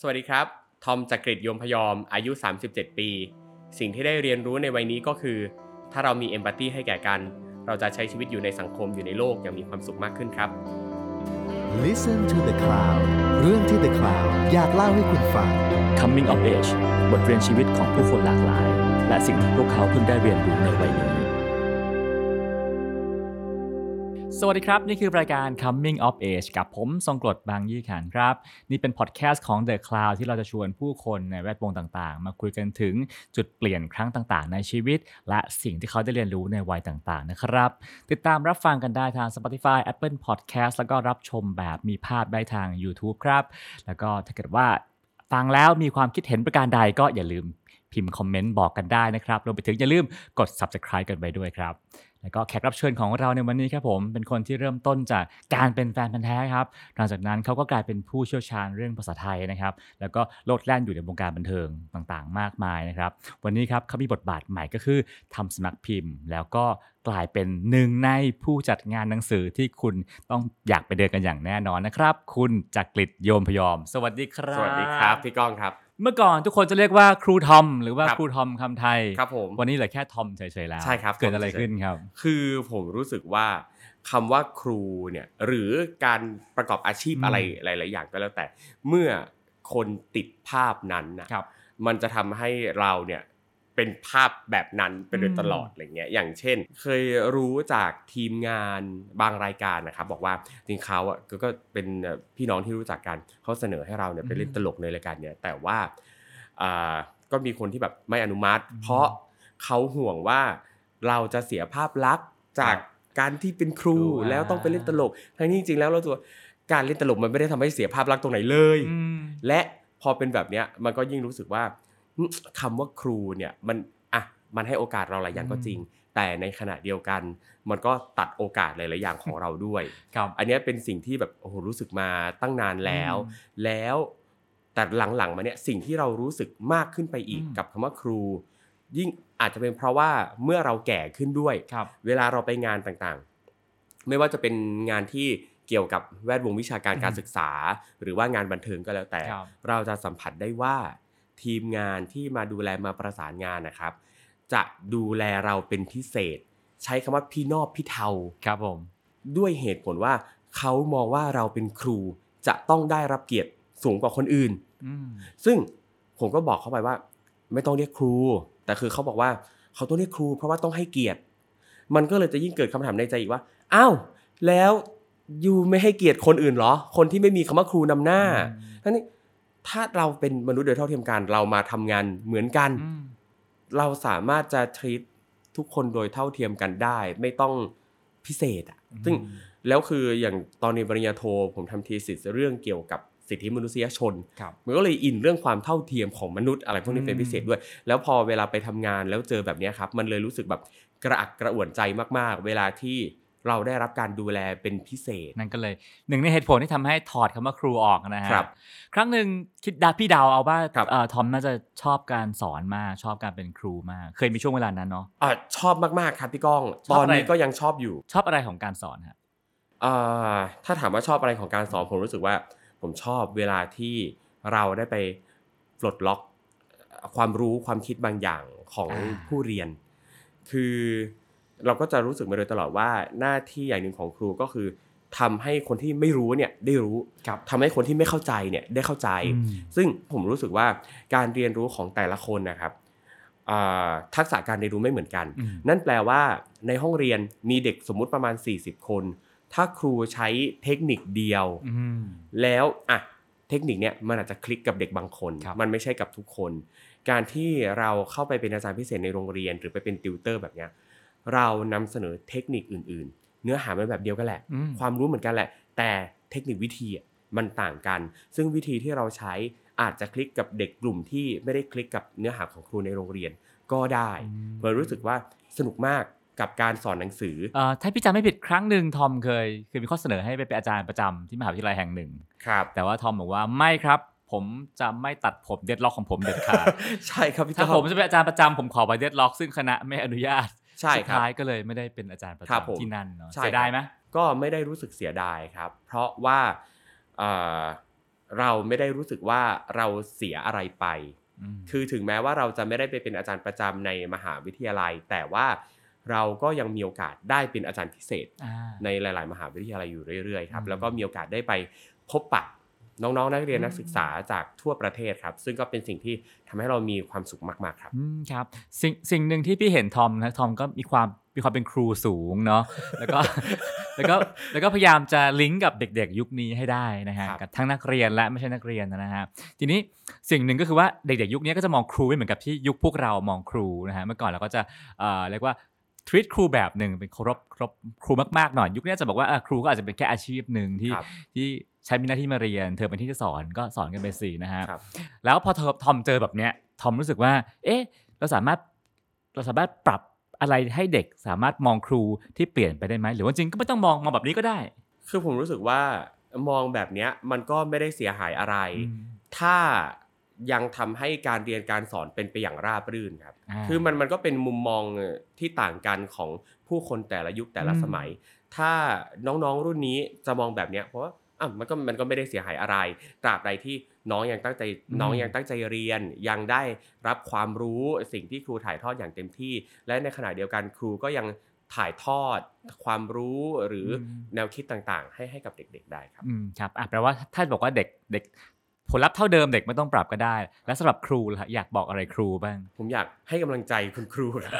สวัสดีครับ ทอมจากกรีฑยมพยอม อายุ 37 ปี สิ่งที่ได้เรียนรู้ในวัยนี้ก็คือ ถ้าเรามีเอมพัตตีให้แก่กัน เราจะใช้ชีวิตอยู่ในสังคมอยู่ในโลกอย่างมีความสุขมากขึ้นครับ Listen to the Cloud เรื่องที่ The Cloud อยากเล่าให้คุณฟัง Coming of Age บทเรียนชีวิตของผู้คนหลากหลาย และสิ่งที่พวกเขาเพิ่งได้เรียนรู้ในวัยนี้ สวัสดีครับ นี่คือรายการ Coming of Age กับผมทรงกรดบางยี่ขันครับ นี่เป็นพอดแคสต์ของ The Cloud ที่เราจะชวนผู้คนในแวดวงต่างๆ มาคุยกันถึงจุดเปลี่ยนครั้งต่างๆ ในชีวิต และสิ่งที่เขาได้เรียนรู้ในวัยต่างๆ นะครับ ติดตามรับฟังกันได้ทาง Spotify Apple Podcast แล้วก็รับชมแบบมีภาพได้ทาง YouTube ครับ แล้วก็ถ้าเกิดว่าฟังแล้วมีความคิดเห็นประการใดก็อย่าลืมพิมพ์คอมเมนต์บอกกันได้นะครับรวมไปถึงอย่าลืมกด Subscribe กันไปด้วยครับ แล้วก็แขกรับเชิญของเราในวันนี้ครับผมเป็นคนที่เริ่มต้นจากการเป็นแฟนพันธ์แท้ครับหลังจากนั้นเขาก็กลายเป็นผู้เชี่ยวชาญเรื่องภาษาไทยนะครับ แล้วก็โลดแล่นอยู่ในวงการบันเทิงต่างๆ มากมายนะครับ วันนี้ครับเขามีบทบาทใหม่ก็คือทำสำนักพิมพ์ แล้วก็กลายเป็นหนึ่งในผู้จัดงานหนังสือที่คุณต้องอยากไปเดินกันอย่างแน่นอนนะครับ คุณจักริดโยมพยอม สวัสดีครับ สวัสดีครับพี่ก้องครับ เมื่อก่อนทุกคนจะเรียกว่าครูทอมหรือว่าครับครูทอมคำไทยครับผมวันนี้เหลือแค่ทอมเฉยๆแล้วใช่ครับเกิดอะไรทอมเฉยๆขึ้นครับ คือผมรู้สึกว่าคำว่าครูเนี่ยหรือการประกอบอาชีพอืมอะไรหลาย ๆ อย่างก็แล้วแต่ เมื่อคนติดภาพนั้นนะครับมันจะทำให้เราเนี่ย เป็นภาพแบบนั้นไปโดยตลอดอะไรเงี้ยอย่างเช่น เคยรู้จากทีมงานบางรายการนะครับบอกว่าจริงเขาอะก็ก็เป็นพี่น้องที่รู้จักกันเขาเสนอให้เราเนี่ยไปเล่นตลกในรายการเนี่ยแต่ว่าอ่าก็มีคนที่แบบไม่อนุมัติ เพราะเขาห่วงว่าเราจะเสียภาพลักษณ์จากการที่เป็นครูครูอ่าแล้วต้องไปเล่นตลกทั้งที่จริงๆแล้วเราตัวการเล่นตลกมันไม่ได้ทำให้เสียภาพลักษณ์ตรงไหนเลยอืมและพอเป็นแบบเนี้ยมันก็ยิ่งรู้สึกว่าหึ คำว่าครูเนี่ยมันอะมันให้โอกาสเราหลายอย่างก็จริง แต่ในขณะเดียวกัน มันก็ตัดโอกาสหลาย ๆ อย่างของเราด้วยครับอันเนี้ยเป็นสิ่งที่แบบโอ้โหรู้สึกมาตั้งนานแล้วอืมแล้วแต่หลัง ๆ มาเนี่ยสิ่งที่เรารู้สึกมากขึ้นไปอีกอืมกับคำว่าครู ยิ่งอาจจะเป็นเพราะว่าเมื่อเราแก่ขึ้นด้วยครับเวลาเราไปงานต่างๆ ไม่ว่าจะเป็นงานที่เกี่ยวกับแวดวงวิชาการอืมการศึกษา หรือว่างานบันเทิงก็แล้วแต่ครับเราจะสัมผัสได้ว่า ทีมงานที่มาดูแลมาประสานงานนะครับ จะดูแลเราเป็นพิเศษ ใช้คำว่าพี่นอบพี่เทาครับผม ด้วยเหตุผลว่าเขามองว่าเราเป็นครูจะต้องได้รับเกียรติสูงกว่าคนอื่นอืมซึ่งผมก็บอกเขาไปว่า ไม่ต้องเรียกครู แต่คือเขาบอกว่าเขาต้องเรียกครู เพราะว่าต้องให้เกียรติ มันก็เลยจะยิ่งเกิดคำถามในใจอีกว่าอ้าวแล้วยูไม่ให้เกียรติคนอื่นเหรอ คนที่ไม่มีคำว่าครูนำหน้าทั้งนี้ ถ้าเราเป็นมนุษย์โดยเท่าเทียมกัน เรามาทำงานเหมือนกันอืมเราสามารถจะ treat ทุกคนโดยเท่าเทียมกันได้ ไม่ต้องพิเศษอะซึ่งแล้วคืออย่างตอนในปริญญาโทผมทำทีสิสเรื่องเกี่ยวกับสิทธิมนุษยชนครับมันก็เลยอินเรื่องความเท่าเทียมของมนุษย์อะไรพวกนี้เป็นอืมพิเศษด้วย แล้วพอเวลาไปทำงานแล้วเจอแบบเนี้ยครับ มันเลยรู้สึกแบบกระอักกระอ่วนใจมากๆ เวลาที่ เราได้รับการดูแลเป็นพิเศษ นั่นก็เลยหนึ่งในเหตุผลที่ทำให้ถอดคำว่าครูออกนะฮะครับ ครั้งหนึ่งคิดดาพี่เดาวเอาว่าครับเอ่อทอมน่าจะชอบการสอนมากชอบการเป็นครูมาก เคยมีช่วงเวลานั้นเนาะอะชอบมากๆครับพี่ก้องชอบตอนอะไรนี้ก็ยังชอบอยู่ชอบอะไรของการสอนฮะอ่าถ้าถามว่าชอบอะไรของการสอนผมรู้สึกว่า ผมชอบเวลาที่เราได้ไปปลดล็อกความรู้ความคิดบางอย่างของอ่าผู้เรียน คือ เราก็จะรู้สึกมาโดยตลอดว่าหน้าที่อย่างหนึ่งของครูก็คือทำให้คนที่ไม่รู้เนี่ยได้รู้ครับทำให้คนที่ไม่เข้าใจเนี่ยได้เข้าใจอืมซึ่งผมรู้สึกว่าการเรียนรู้ของแต่ละคนนะครับอ่าทักษะการเรียนรู้ไม่เหมือนกันอืมนั่นแปลว่าในห้องเรียนมีเด็กสมมุติประมาณ 40 คน ถ้าครูใช้เทคนิคเดียวอืมแล้วอะเทคนิคเนี้ยมันอาจจะคลิกกับเด็กบางคนครับมันไม่ใช่กับทุกคน การที่เราเข้าไปเป็นอาจารย์พิเศษในโรงเรียน หรือไปเป็นติวเตอร์แบบเนี้ย เรานำเสนอเทคนิคอื่น ๆ เนื้อหามันแบบเดียวกันแหละอืมความรู้เหมือนกันแหละ แต่เทคนิควิธีอะมันต่างกัน ซึ่งวิธีที่เราใช้อาจจะคลิกกับเด็กกลุ่มที่ไม่ได้คลิกกับเนื้อหาของครูในโรงเรียนก็ได้เรารู้สึกว่าสนุกมากกับการสอนหนังสือเอ่อถ้าพี่จำไม่ผิดครั้งหนึ่งทอมเคยเคยมีข้อเสนอให้ไปเป็นอาจารย์ประจำที่มหาวิทยาลัยแห่งหนึ่งครับ แต่ว่าทอมบอกว่าไม่ครับผมจะไม่ตัดผมเด็ดล็อกของผมเด็ดขาด ใช่ครับพี่ถ้าก้องผมจะเป็นอาจารย์ประจำผมขอไปเด็ดล็อก ซึ่งคณะไม่อนุญาต ใช่สุดครับท้ายก็เลยไม่ได้เป็นอาจารย์ประครับผมจำที่นั่นเนาะใช่เสียดายไหมก็ไม่ได้รู้สึกเสียดายครับ เพราะว่าเอ่อเราไม่ได้รู้สึกว่าเราเสียอะไรไปอืมคือถึงแม้ว่าเราจะไม่ได้ไปเป็นอาจารย์ประจำในมหาวิทยาลัย แต่ว่าเราก็ยังมีโอกาสได้เป็นอาจารย์พิเศษอ่าในหลาย ๆ มหาวิทยาลัยอยู่เรื่อย ๆ ครับอืมแล้วก็มีโอกาสได้ไปพบปะ น้องๆนักเรียนอืมนักศึกษาจากทั่วประเทศครับ ซึ่งก็เป็นสิ่งที่ทำให้เรามีความสุขมากๆครับอืมครับสิ่งสิ่งหนึ่งที่พี่เห็นทอมนะทอมก็มีความมีความเป็นครูสูงเนาะแล้วก็แล้วก็แล้วก็พยายามจะลิงก์กับเด็กๆ ยุคนี้ให้ได้นะฮะครับกับทั้งนักเรียนและไม่ใช่นักเรียนนะฮะทีนี้สิ่งหนึ่งก็คือว่าเด็กๆ ยุคนี้ก็จะมองครูไม่เหมือนกับที่ยุคพวกเรามองครูนะฮะเมื่อก่อนเราก็จะเอ่อเรียกว่า treat ครูแบบหนึ่งเป็นเคารพเคารพครูมากๆหน่อยยุคนี้จะบอกว่าเออครูก็อาจจะเป็นแค่อาชีพหนึ่งที่ครับที่ ใช้มีหน้าที่มาเรียน เธอเป็นที่จะสอนก็สอนกันไปสินะฮะครับ แล้วพอเธอทอมเจอแบบเนี้ยทอมรู้สึกว่า เอ๊ะ เราสามารถเราสามารถปรับอะไรให้เด็กสามารถมองครูที่เปลี่ยนไปได้ไหมหรือว่าจริงก็ไม่ต้องมองมองแบบนี้ก็ได้ คือผมรู้สึกว่ามองแบบเนี้ยมันก็ไม่ได้เสียหายอะไรอืมถ้ายังทำให้การเรียนการสอนเป็นไปอย่างราบรื่นครับ อ่า คือมันมันก็เป็นมุมมองที่ต่างกันของผู้คนแต่ละยุคแต่ละอืมสมัย ถ้าน้องๆรุ่นนี้จะมองแบบเนี้ยเพราะว่า อะมันก็มันก็ไม่ได้เสียหายอะไร ตราบใดที่น้องยังตั้งใจน้องยังตั้งใจเรียน ยังได้รับความรู้สิ่งที่ครูถ่ายทอดอย่างเต็มที่ และในขณะเดียวกันครูก็ยังถ่ายทอดความรู้หรืออมแนวคิดต่างๆ ให้ให้กับเด็ก ๆ ได้ครับอืมครับอะแปลว่าถ้าบอกว่าเด็กเด็กผลลัพธ์เท่าเดิมเด็กไม่ต้องปรับก็ได้ และสำหรับครูล่ะอยากบอกอะไรครูบ้าง ผมอยากให้กำลังใจคุณครูครับ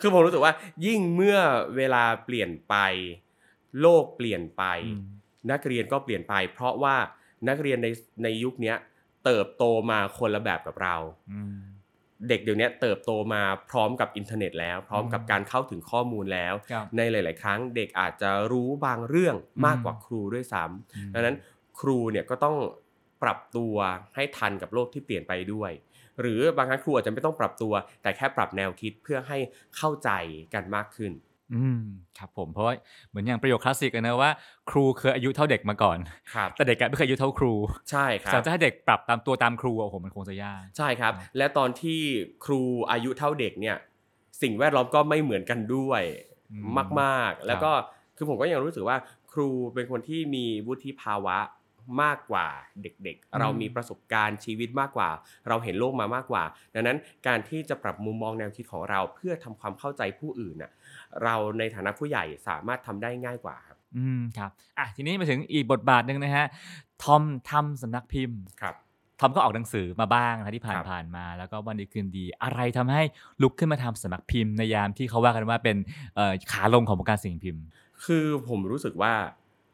คือผมรู้สึกว่ายิ่งเมื่อเวลาเปลี่ยนไป โลกเปลี่ยนไปอืม นักเรียนก็เปลี่ยนไป เพราะว่านักเรียนในในยุคเนี้ยเติบโตมาคนละแบบกับเราอืมเด็กเดี๋ยวนี้เติบโตมาพร้อมกับอินเทอร์เน็ตแล้ว พร้อมกับอืมการเข้าถึงข้อมูลแล้วครับในหลาย ๆ ครั้งเด็กอาจจะรู้บางเรื่องมากอืมกว่าครูด้วยซ้ำอืมดังนั้นครูเนี่ยก็ต้องปรับตัวให้ทันกับโลกที่เปลี่ยนไปด้วย หรือบางครั้งครูอาจจะไม่ต้องปรับตัว แต่แค่ปรับแนวคิดเพื่อให้เข้าใจกันมากขึ้น อืมครับผมเพราะว่าเหมือนอย่างประโยคคลาสสิกอะนะว่าครูเคยอายุเท่าเด็กมาก่อน ครับแต่เด็กอะไม่เคยอายุเท่าครูใช่ครัสาบรจะให้เด็กปรับตามตัวตามครูอะโอ้โหมันคงจะยากใช่ครับ และตอนที่ครูอายุเท่าเด็กเนี่ย สิ่งแวดล้อมก็ไม่เหมือนกันด้วยอืมมาก ๆ แล้วก็คือผมก็ยังรู้สึกว่าครูเป็นคนที่มีวุฒิภาวะมากกว่าเด็กอืมๆเรามีประสบการณ์ชีวิตมากกว่า เราเห็นโลกมามากกว่า ดังนั้นการที่จะปรับมุมมองแนวคิดของเราเพื่อทำความเข้าใจผู้อื่นน่ะ เราในฐานะผู้ใหญ่สามารถทำได้ง่ายกว่าครับอืมครับอะทีนี้มาถึงอีกบทบาทหนึ่งนะฮะทอมทำสำนักพิมพ์ครับทอมก็ออกหนังสือมาบ้างนะที่ผ่านครับผ่านมา แล้วก็วันดีคืนดี อะไรทำให้ลุกขึ้นมาทำสำนักพิมพ์ในยามที่เขาว่ากันว่าเป็นเอ่อขาลงของวงการสิ่งพิมพ์ คือผมรู้สึกว่า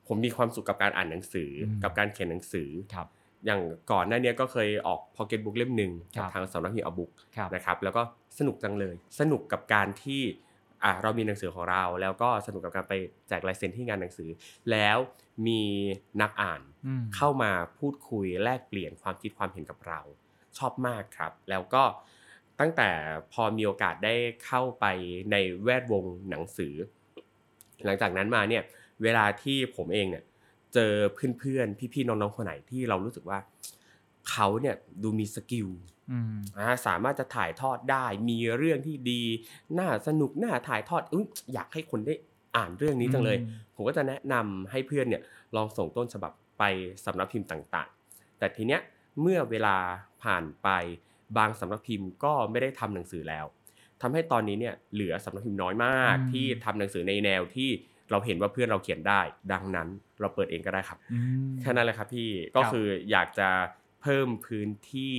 ผมมีความสุขกับการอ่านหนังสืออมกับการเขียนหนังสือครับอย่างก่อนหน้าเนี้ยก็เคยออกพ็อกเก็ตบุ๊กเล่มหนึ่งครักับบทางสำนักพิมพ์ a book ครับนะครับแล้วก็สนุกจังเลย สนุกกับการที่ อะเรามีหนังสือของเรา แล้วก็สนุกกับการไปแจกลายเซ็นที่งานหนังสือ แล้วมีนักอ่านอืมเข้ามาพูดคุยแลกเปลี่ยนความคิดความเห็นกับเรา ชอบมากครับ แล้วก็ตั้งแต่พอมีโอกาสได้เข้าไปในแวดวงหนังสือ หลังจากนั้นมาเนี่ยเวลาที่ผมเองเนี่ยเจอเพื่อนๆพี่ๆน้องๆคนไหนที่เรารู้สึกว่าเขาเนี่ยดูมีสกิล อืมอ่าสามารถจะถ่ายทอดได้ มีเรื่องที่ดี น่าสนุก น่าถ่ายทอดอยอยากให้คนได้อ่านเรื่องนี้จังเลยอืมผมก็จะแนะนำให้เพื่อนเนี่ยลองส่งต้นฉบับไปสำนักพิมพ์ต่างๆ แต่ทีเนี้ยเมื่อเวลาผ่านไปบางสำนักพิมพ์ก็ไม่ได้ทำหนังสือแล้วทำให้ตอนนี้เนี่ยเหลือสำนักพิมพ์น้อยมากอืมที่ทำหนังสือในแนวที่เราเห็นว่าเพื่อนเราเขียนได้ ดังนั้นเราเปิดเองก็ได้ครับอืมแค่นั้นแหละครับพี่ก็ครับคืออยากจะเพิ่มพื้นที่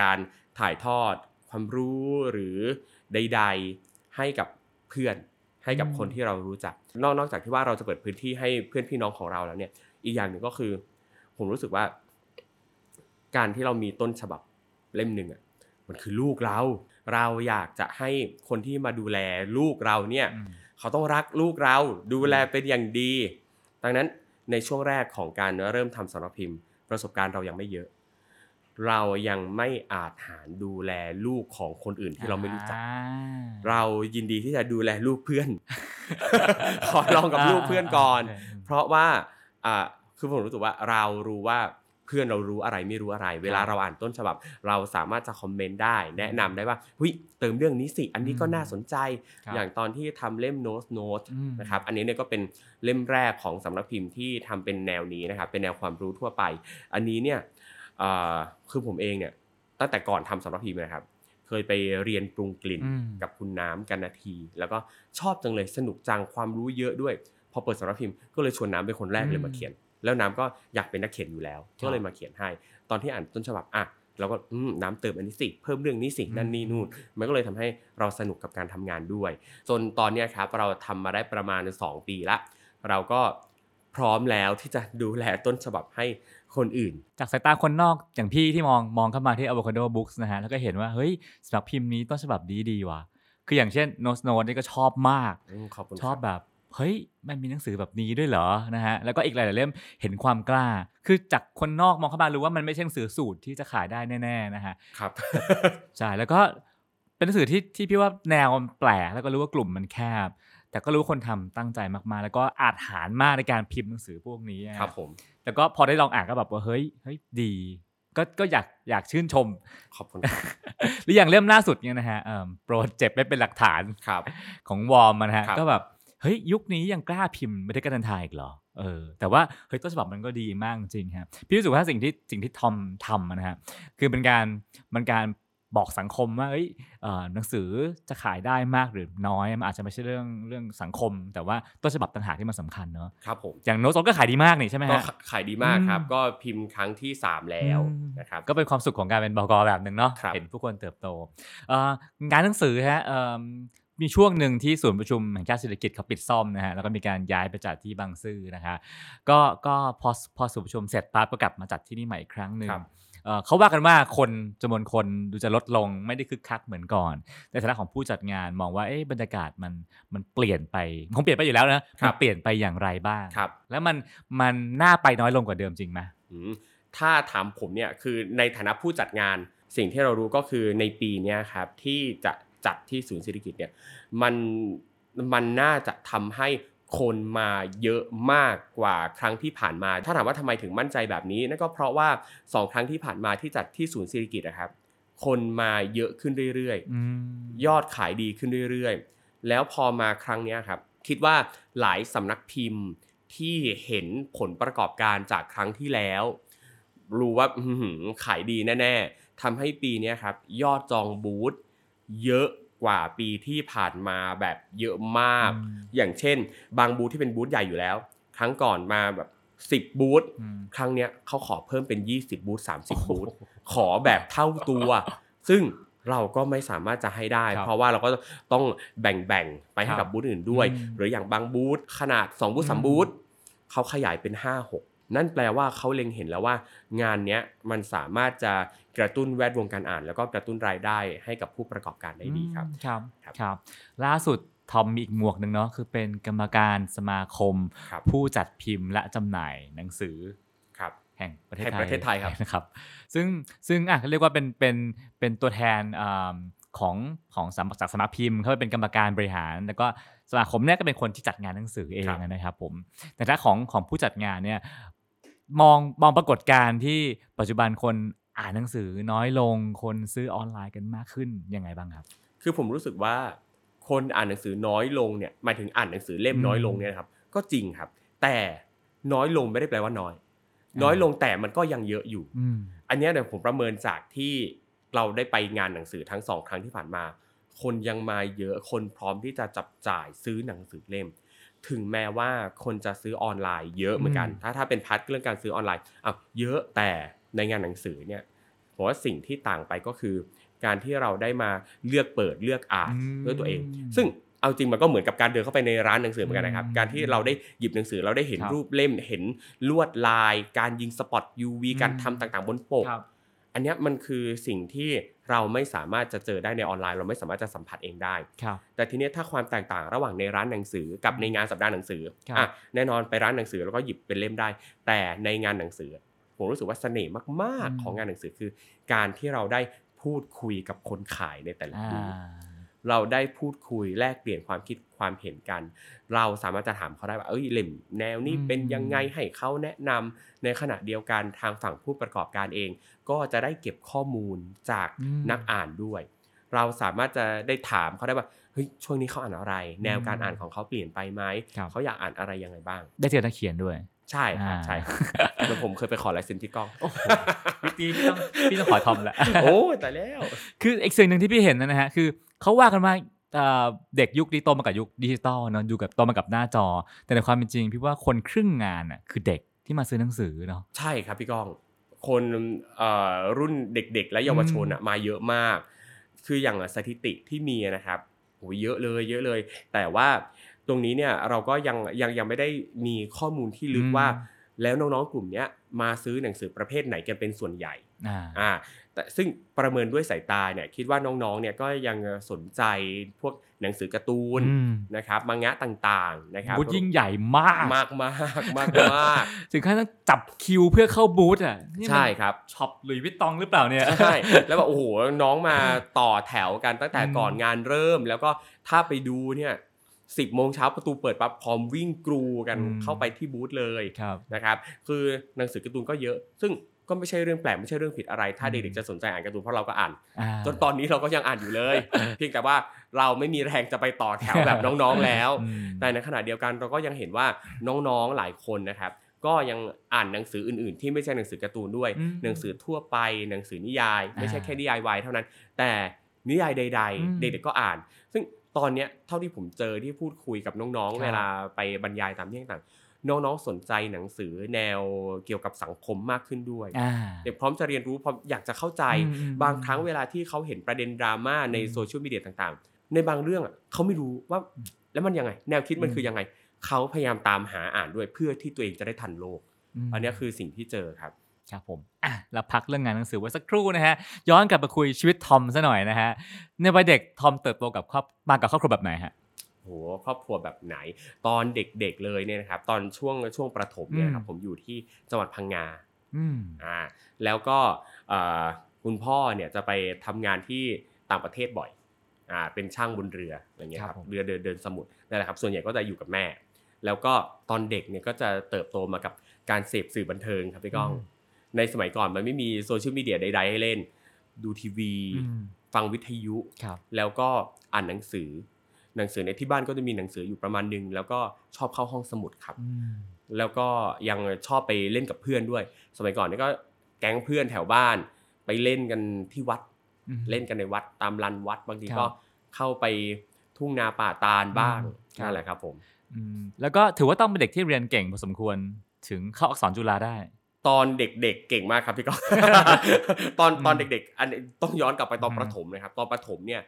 การถ่ายทอดความรู้หรือใด ๆ ให้กับเพื่อนให้กับคนที่เรารู้จัก นอกนอกจากที่ว่าเราจะเปิดพื้นที่ให้เพื่อนพี่น้องของเราแล้วเนี่ย อีกอย่างหนึ่งก็คือ ผมรู้สึกว่า การที่เรามีต้นฉบับเล่มหนึ่งอะมันคือลูกเรา เราอยากจะให้คนที่มาดูแลลูกเราเนี่ยอืมเขาต้องรักลูกเราดูแลเป็นอย่างดี ดังนั้นในช่วงแรกของการเริ่มทำสำนักพิมพ์ ประสบการณ์เรายังไม่เยอะ เรายังไม่อาจหารดูแลลูกของคนอื่นที่เราไม่รู้จักอ่าเรายินดีที่จะดูแลลูกเพื่อน ขอลองกับลูกเพื่อนก่อนาาาเพราะว่าอ่าคือผมรู้สึกว่าเรารู้ว่าเพื่อนเรารู้อะไรไม่รู้อะไร เวลาเราอ่านต้นฉบับ เราสามารถจะคอมเมนต์ได้ แนะนำได้ว่าเฮ้ยเติมเรื่องนี้สิ อันนี้ก็น่าสนใจครับอย่างตอนที่ทำเล่มโน้ตโน้ตอืมนะครับ อันนี้เนี่ยก็เป็นเล่มแรกของสำนักพิมพ์ที่ทำเป็นแนวนี้นะครับ เป็นแนวความรู้ทั่วไป อันนี้เนี่ยเอ่อ คือผมเองเนี่ยตั้งแต่ก่อนทำสำนักพิมพ์นะครับ เคยไปเรียนปรุงกลิ่นอืมกับคุณน้ำกันนาที แล้วก็ชอบจังเลยสนุกจังความรู้เยอะด้วย พอเปิดสำนักพิมพ์ก็เลยชวนน้ำเป็นคนแรกเลยมาเขียน แล้วน้ำก็อยากเป็นนักเขียนอยู่แล้ว ก็เลยมาเขียนให้ ตอนที่อ่านต้นฉบับอะเราก็อืมน้ำเติมอันนี้สิ เพิ่มเรื่องนี้สิ นั่นนี่นู่น มันก็เลยทำให้เราสนุกกับการทำงานด้วย จนตอนเนี้ยครับเราทำมาได้ประมาณ 2 ปีละ เราก็พร้อมแล้วที่จะดูแลต้นฉบับให้ คนอื่น จากสายตาคนนอกอย่างพี่ที่มองมองเข้ามาที่ Avocado Books นะฮะแล้วก็เห็นว่าเฮ้ยสำหรับพิมพ์นี้ต้นฉบับดีดีว่ะคืออย่างเช่น Notes Note นี่ก็ชอบมากอืมขอบคุณชอบครับแบบเฮ้ยมันมีหนังสือแบบนี้ด้วยเหรอนะฮะแล้วก็อีกหลายๆเล่มเห็นความกล้า คือจากคนนอกมองเข้ามารู้ว่ามันไม่ใช่หนังสือสูตรที่จะขายได้แน่ๆนะฮะครับใช่แล้วก็เป็นหนังสือที่ที่พี่ว่าแนวมันแปลกแล้วก็รู้ว่ากลุ่มมันแคบ แต่ก็รู้ว่าคนทำตั้งใจมากๆ แล้วก็อาจหารมากในการพิมพ์หนังสือพวกนี้อะครับผมแต่ก็พอได้ลองอ่านก็แบบว่าเฮ้ยเฮ้ยดี ก็ก็อยากอยากชื่นชมขอบคุณครับหรืออย่างเล่มล่าสุดเนี่ยนะฮะเอ่อโปรเจ็บไม่เป็นหลักฐานครับของวอร์มนะฮะครับก็แบบเฮ้ยยุคนี้ยังกล้าพิมพ์ไม่ได้กันทันทายอีกเหรอเออแต่ว่าเฮ้ยต้นฉบับมันก็ดีมากจริงครับพี่รู้สึกว่าสิ่งที่สิ่งที่ทอมทำนะฮะคือเป็นการมันการ บอกสังคมว่าเอ้ยเอ่อหนังสือจะขายได้มากหรือน้อยมันอาจจะไม่ใช่เรื่องเรื่องสังคม แต่ว่าต้นฉบับต่างหากที่มันสำคัญเนอะครับผมอย่างโน้ตก็ขายดีมากนี่ใช่ไหมก็ฮะขายดีมากครับอืมก็พิมพ์ครั้งที่ 3 แล้วอืมนะครับก็เป็นความสุขของการเป็นบกแบบหนึ่งเนาะครับเห็นผู้คนเติบโตเอ่องานหนังสือฮะเอิ่มมีช่วงหนึ่งที่ศูนย์ประชุมแห่งชาติเศรษฐกิจเขาปิดซ่อมนะฮะแล้วก็มีการย้ายไปจัดที่บางซื่อนะฮะก็ก็พอพอศูนย์ประชุมเสร็จปั๊บก็กลับมาจัดที่นี่ใหม่อีกครั้งหนึ่งครับ เอ่อเขาว่ากันว่าคนจำนวนคนดูจะลดลงไม่ได้คึกคักเหมือนก่อน ในฐานะของผู้จัดงานมองว่าเอ๊ะบรรยากาศมันมันเปลี่ยนไปคงเปลี่ยนไปอยู่แล้วนะมันเปลี่ยนไปอย่างไรบ้างครับแล้วมันมันน่าไปน้อยลงกว่าเดิมจริงไหมอืมถ้าถามผมเนี่ยคือในฐานะผู้จัดงานสิ่งที่เรารู้ก็คือในปีเนี้ยครับที่จะจัดที่ศูนย์เศรษฐกิจเนี่ยมันมันน่าจะทำให้ คนมาเยอะมากกว่าครั้งที่ผ่านมา ถ้าถามว่าทำไมถึงมั่นใจแบบนี้นั่นก็เพราะว่าสองครั้งที่ผ่านมาที่จัดที่ศูนย์เศรษฐกิจนะครับ คนมาเยอะขึ้นเรื่อยๆอืมยอดขายดีขึ้นเรื่อยๆ แล้วพอมาครั้งเนี้ยครับ คิดว่าหลายสำนักพิมพ์ที่เห็นผลประกอบการจากครั้งที่แล้ว รู้ว่าอื้อหือขายดีแน่ ๆทำให้ปีเนี้ยครับ ยอดจองบูธเยอะ กว่าปีที่ผ่านมาแบบเยอะมากอืมอย่างเช่น บางบูธที่เป็นบูธใหญ่อยู่แล้ว ครั้งก่อนมาแบบ 10 บูธอืมครั้งเนี้ยเขาขอเพิ่มเป็น 20 บูธ30 บูธขอแบบเท่าตัว ซึ่งเราก็ไม่สามารถจะให้ได้ครับเพราะว่าเราก็ต้องแบ่งๆไปให้ครักับบบูธอื่นด้วยอืมหรืออย่างบางบูธขนาด 2 บูธอืม3บูธเขาขยายเป็น 5 6 นั่นแปลว่าเขาเล็งเห็นแล้วว่างานเนี้ยมันสามารถจะ กระตุ้นแวดวงการอ่าน แล้วก็กระตุ้นรายได้ให้กับผู้ประกอบการได้ดีครับอืมครับครับครับ ล่าสุดทอมมีอีกหมวกหนึ่งเนาะคือเป็นกรรมการสมาคมครับผู้จัดพิมพ์และจำหน่ายหนังสือครับแห่งประเทศแห่งไทยประเทศไทยครับนะครับ ซึ่งซึ่งอะเรียกว่าเป็นเป็นเป็นตัวแทนอ่าของของสำจากสมาพิมพ์เขาเป็นกรรมการบริหาร แล้วก็สมาคมเนี่ยก็เป็นคนที่จัดงานหนังสือเองนะครับผมแต่ถ้าของของผู้จัดงานเนี่ยมองมองปรากฏการณ์ที่ปัจจุบันคน อ่านหนังสือน้อยลงคนซื้อออนไลน์กันมากขึ้นยังไงบ้างครับ คือผมรู้สึกว่าคนอ่านหนังสือน้อยลงเนี่ยหมายถึงอ่านหนังสือเล่มอืมน้อยลงเนี่ยนะครับ ก็จริงครับ แต่น้อยลงไม่ได้แปลว่าน้อยอ่าน้อยลงแต่มันก็ยังเยอะอยู่อืมอันเนี้ยเดี๋ยวผมประเมินจากที่เราได้ไปงานหนังสือทั้งสองครั้งที่ผ่านมา คนยังมาเยอะคนพร้อมที่จะจับจ่ายซื้อหนังสือเล่ม ถึงแม้ว่าคนจะซื้อออนไลน์เยอะเหมือนกันอืมถ้าถ้าเป็น part เรื่องการซื้อออนไลน์อะเยอะแต่ในงานหนังสือเนี่ย ผมว่าสิ่งที่ต่างไปก็คือ การที่เราได้มาเลือกเปิดเลือกอ่านด้วยตัวเอง ซึ่งเอาจริงมันก็เหมือนกับการเดินเข้าไปในร้านหนังสือเหมือนกันนะครับอืมการที่เราได้หยิบหนังสือเราได้เห็นครับรูปเล่มเห็นลวดลาย การยิงสปอต UV การทำต่างๆ บนปกครับอันเนี้ยมันคือสิ่งที่เราไม่สามารถจะเจอได้ในออนไลน์ เราไม่สามารถจะสัมผัสเองได้ครับแต่ทีเนี้ยถ้าความแตกต่างระหว่างในร้านหนังสือกับในงานสัปดาห์หนังสือครับอะแน่นอนไปร้านหนังสือแล้วก็หยิบเป็นเล่มได้ แต่ในงานหนังสือ ผมรู้สึกว่าเสน่ห์มากอืมๆของงานหนังสือคือ การที่เราได้พูดคุยกับคนขายในแต่ละอ่าบูธเราได้พูดคุยแลกเปลี่ยนความคิดความเห็นกัน เราสามารถจะถามเขาได้ว่าเอ้ยเล่มแนวนี้เป็นยังไงให้เขาแนะนำในขณะเดียวกันทางฝั่งผู้ประกอบการเอง ก็จะได้เก็บข้อมูลจากอืมนักอ่านด้วย เราสามารถจะได้ถามเขาได้ว่าเฮ้ยช่วงนี้เขาอ่านอะไร แนวการอ่านของเขาเปลี่ยนไปไหมครับเขาอยากอ่านอะไรยังไงบ้าง ได้เจอนักเขียนด้วย ใช่ครับอ่าใช่ครับแล้วผมเคยไปขอลายเซ็นที่กล้องวิธีพี่ต้องพี่ต้องขอทอมแล้วโอ้ยแต่แล้วคืออีกสิ่งหนึ่งที่พี่เห็นนะฮะคือเขาว่ากันว่าเอ่อเด็กยุคนี้โตมากับยุคดิจิตอลเนาะอยู่กับโตมากับหน้าจอ แต่ในความเป็นจริงพี่ว่าคนครึ่งงานอะคือเด็กที่มาซื้อหนังสือเนาะใช่ครับพี่ก้อง คนเอ่อรุ่นเด็กๆ และเยาวชนอะมาเยอะมาก คืออย่างสถิติที่มีนะครับโหเยอะเลยเยอะเลย แต่ว่า ตรงนี้เนี่ยเราก็ยังยังยังไม่ได้มีข้อมูลที่ลึกอืมว่า แล้วน้องๆกลุ่มเนี้ยมาซื้อหนังสือประเภทไหนกันเป็นส่วนใหญ่อ่าอ่าแต่ซึ่งประเมินด้วยสายตาเนี่ยคิดว่าน้องๆเนี่ยก็ยังสนใจพวกหนังสือการ์ตูนอืมนะครับมังงะต่างๆนะครับบูธยิ่งใหญ่มากมากมากมากมากถึงขั้นต้องจับคิวเพื่อเข้าบูธอะนี่มันใช่ครับช็อปหลุยส์วิตตองหรือเปล่าเนี่ยใช่แล้วแบบโอ้โหน้องมาต่อแถวกันตั้งแต่อืมก่อนงานเริ่ม แล้วก็ถ้าไปดูเนี่ย สิบโมงเช้าประตูเปิดปั๊บพร้อมวิ่งกรูกันเข้าไปที่บูธเลยครับนะครับคือหนังสือการ์ตูนก็เยอะ ซึ่งก็ไม่ใช่เรื่องแปลกไม่ใช่เรื่องผิดอะไร ถ้าอืมเด็กๆจะสนใจอ่านการ์ตูนเพราะเราก็อ่านอ่าจนตอนนี้เราก็ยังอ่านอยู่เลย เพียงแต่ว่าเราไม่มีแรงจะไปต่อแถวแบบน้องๆแล้วอืมแต่ในขณะเดียวกันเราก็ยังเห็นว่าน้องๆหลายคนนะครับก็ยังอ่านหนังสืออื่นๆ ที่ไม่ใช่หนังสือการ์ตูนด้วยอืมหนังสือทั่วไปหนังสือนิยาย ไม่ใช่อ่าแค่นิยายวายเท่านั้น แต่นิยายใดอืมๆเด็กๆก็อ่านซึ่ง ตอนเนี้ยเท่าที่ผมเจอที่พูดคุยกับน้องครับๆเวลาไปบรรยายตามที่ต่างๆน้องๆ สนใจหนังสือแนวเกี่ยวกับสังคมมากขึ้นด้วยอ่าเด็กพร้อมจะเรียนรู้พร้อมอยากจะเข้าใจอืมอืมบางครั้งเวลาที่เขาเห็นประเด็นดราม่าในอืมโซเชียลมีเดียต่างๆ ในบางเรื่องอะเขาไม่รู้ว่าแล้วมันยังไง แนวคิดมันอืมคือยังไง เขาพยายามตามหาอ่านด้วยเพื่อที่ตัวเองจะได้ทันโลกมอันเนี้ยคือสิ่งที่เจอครับ ครับผมอะเราพักเรื่องงานหนังสือไว้สักครู่นะฮะ ย้อนกลับมาคุยชีวิตทอมซะหน่อยนะฮะ ในวัยเด็กทอมเติบโตกับครอบมากับครอบครัวแบบไหนฮะโหครอบครัวแบบไหน ตอนเด็กๆเลยเนี่ยนะครับตอนช่วงช่วงประถมเนี่ยครับอืมผมอยู่ที่จังหวัดพังงาอืมอ่าแล้วก็เอ่อคุณพ่อเนี่ยจะไปทำงานที่ต่างประเทศบ่อยอ่าเป็นช่างบนเรืออะไรเงี้ยคครัรับบผมเรือเดินเดินสมุทรนั่นแหละครับ ส่วนใหญ่ก็จะอยู่กับแม่ แล้วก็ตอนเด็กเนี่ยก็จะเติบโตมากับการเสพสื่อบันเทิงครับพี่ก้อง ในสมัยก่อนมันไม่มีโซเชียลมีเดียใด ๆ ให้เล่น ดูทีวีอืมฟังวิทยุครับแล้วก็อ่านหนังสือ หนังสือในที่บ้านก็จะมีหนังสืออยู่ประมาณหนึง แล้วก็ชอบเข้าห้องสมุดครับอืมแล้วก็ยังชอบไปเล่นกับเพื่อนด้วย สมัยก่อนนี่ก็แก๊งเพื่อนแถวบ้าน ไปเล่นกันที่วัดอืมเล่นกันในวัดตามลานวัด บางทีครับก็เข้าไปทุ่งนาป่าตาลบ้างอืมครับนั่นแหละครับผมอืมแล้วก็ถือว่าต้องเป็นเด็กที่เรียนเก่งพอสมควรถึงเข้าอักษรจุฬาได้ ตอนเด็กๆเก่งมากครับพี่ก้องตอนตอนอืมเด็ก ๆ อันนี้ต้องย้อนกลับไปตอนอืมประถมนะครับ ตอนประถมเนี่ย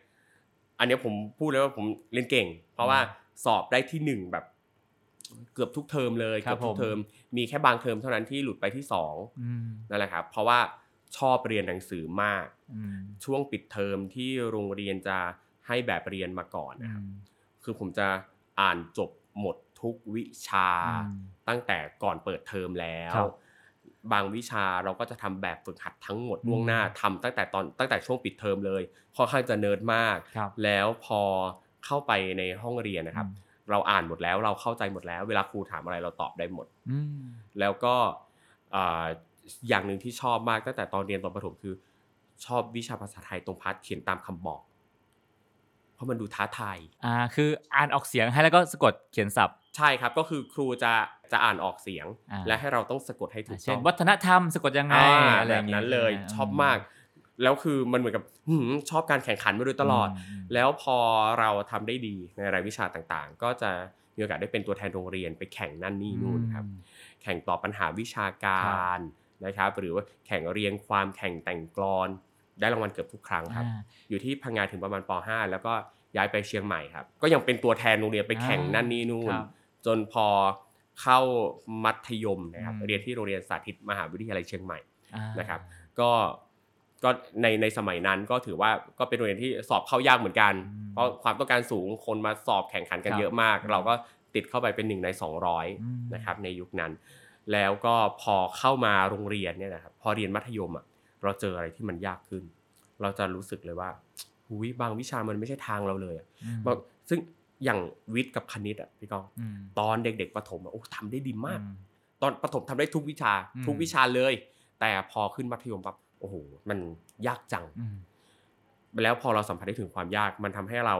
อันเนี้ยผมพูดเลยว่าผมเรียนเก่ง เพราะว่าสอบได้ที่หนึ่งแบบ เกือบทุกเทอมเลยครัเกืบอบทุผกมเทอม มีแค่บางเทอมเท่านั้นที่หลุดไปที่สองอืมนั่นแหละครับเพราะว่าชอบเรียนหนังสือมากอืมช่วงปิดเทอมที่โรงเรียนจะให้แบบเรียนมาก่อนอืนะครับคือผมจะอ่านจบหมดทุกวิชาอืมตั้งแต่ก่อนเปิดเทอมแล้วครั บบางวิชาเราก็จะทำแบบฝึกหัดทั้งหมดอืมล่วงหน้าทำตั้งแต่ตอนตั้งแต่ช่วงปิดเทอมเลยค่อนข้างจะเนิร์ดมากครับแล้วพอเข้าไปในห้องเรียนนะครับ เราอ่านหมดแล้วเราเข้าใจหมดแล้ว เวลาครูถามอะไรเราตอบได้หมดอืมแล้วก็อ่าอย่างหนึ่งที่ชอบมากตั้งแต่ตอนเรียนตอนประถมคือ ชอบวิชาภาษาไทยตรงพาร์ทเขียนตามคำบอกเพ ราะมันดูท้าทายอ่าคืออ่านออกเสียงให้แล้วก็สะกดเขียนศัพท์ ใช่ครับก็คือครูจะจะอ่านออกเสียงอ่าและให้เราต้องสะกดให้ถูกเช่ต้นองวัฒนธรรมสะกดยังไงอ่าอะไรแบอย่างบงี้นั้นเลยใไหชอบมาก แล้วคือมันเหมือนกับหืมชอบการแข่งขันมาโดยตลอดมแล้วพอเราทำได้ดีในรายวิชาต่างๆ ก็จะมีโอกาสได้เป็นตัวแทนโรงเรียนไปแข่งนั่นนี่นู่นครับอืมแข่งตอบปัญหาวิชาการนะครับ หรือว่าแข่งเรียงความแข่งแต่งกลอน ได้รางวัลเกือบทุกครั้งครับอ่าอยู่ที่พังงาถึงประมาณป .5 แล้วก็ย้ายไปเชียงใหม่ครับ ก็ยังเป็นตัวแทนโรงเรียนไปแข่งอ่านั่นนี่นู่นครับจนพอเข้ามัธยมนะครับอืมเรียนที่โรงเรียนสาธิตมหาวิทยาลัยเชียงใหม่อ่านะครับ ก็ก็ในในสมัยนั้นก็ถือว่าก็เป็นโรงเรียนที่สอบเข้ายากเหมือนกันอืมเพราะความต้องการสูงคนมาสอบแข่งขันกันครับเยอะมาก เราก็ติดเข้าไปเป็นหนึ่งในอืม200นะครับในยุคนั้น แล้วก็พอเข้ามาโรงเรียนเนี่ยนะครับพอเรียนมัธยมอะ เราเจออะไรที่มันยากขึ้น เราจะรู้สึกเลยว่าหูหุยบางวิชามันไม่ใช่ทางเราเลยอะอืมบางซึ่งอย่างวิทย์กับคณิตอะพี่กองอืมตอนเด็กๆประถมอะโอ้ทำได้ดีมากอืมตอนประถมทำได้ทุกวิชาอืมทุกวิชาเลย แต่พอขึ้นมัธยมปั๊บโอ้โหมันยากจังอืมแล้วพอเราสัมผัสได้ถึงความยาก มันทำให้เรา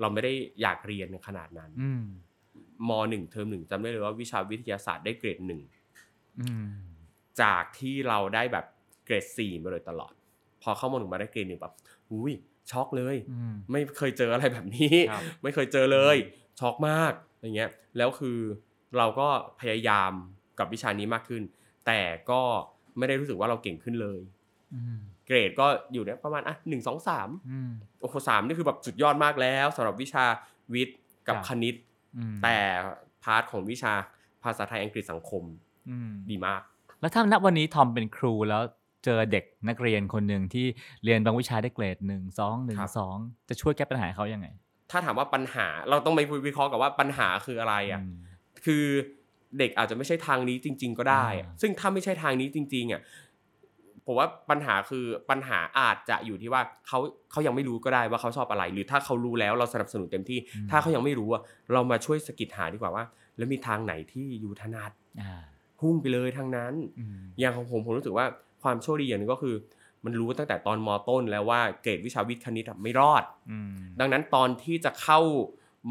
เราไม่ได้อยากเรียนขนาดนั้นอืมมหนึ่งเทอมหนึ่งจำได้เลยว่าวิชาวิทยาศาสตร์ได้เกรดหนึ่งอืมจากที่เราได้แบบ เกรดสี่มาโดยตลอด พอเข้ามหนึ่งมาได้เกรดหนึ่งแบบอุ้ยช็อกเลยอืมไม่เคยเจออะไรแบบนี้ครับไม่เคยเจอเลย ช็อกมากอย่างเงี้ยแล้วคือเราก็พยายามกับวิชานี้มากขึ้น แต่ก็ไม่ได้รู้สึกว่าเราเก่งขึ้นเลยอืมเกรดก็อยู่เนี่ยประมาณอะหนึ่งสองสามอืมโอ้โหสามนี่คือแบบสุดยอดมากแล้วสำหรับวิชาวิทย์กับครับคณิตอืมแต่ part ของวิชาภาษาไทยอังกฤษสังคมอืมดีมาก แล้วถ้าณวันนี้ทอมเป็นครูแล้ว เจอเด็กนักเรียนคนหนึ่งที่เรียนบางวิชาได้เกรดหนึ่งสองหนึ่งครับสองจะช่วยแก้ปัญหาเขายังไง ถ้าถามว่าปัญหาเราต้องไปวิเคราะห์กับว่าปัญหาคืออะไรอะอืมคือเด็กอาจจะไม่ใช่ทางนี้จริง ๆ ก็ได้อะอ่าซึ่งถ้าไม่ใช่ทางนี้จริง ๆอะผมว่าปัญหาคือปัญหาอาจจะอยู่ที่ว่าเขาเขายังไม่รู้ก็ได้ว่าเขาชอบอะไร หรือถ้าเขารู้แล้วเราสนับสนุนเต็มที่ ถ้าเขายังไม่รู้อะเรามาช่วยสกิดหาดีกว่าว่า แล้วมีทางไหนที่อยู่ถนัดอ่าพุ่งไปเลยทางนั้นอืมอย่างของผมผมรู้สึกว่า ความโชคดีอย่างหนึงก็คือ มันรู้ตั้งแต่ตอนมต้นแล้วว่าเกรดวิชาวิทย์คณิตอะไม่รอดอืมดังนั้นตอนที่จะเข้า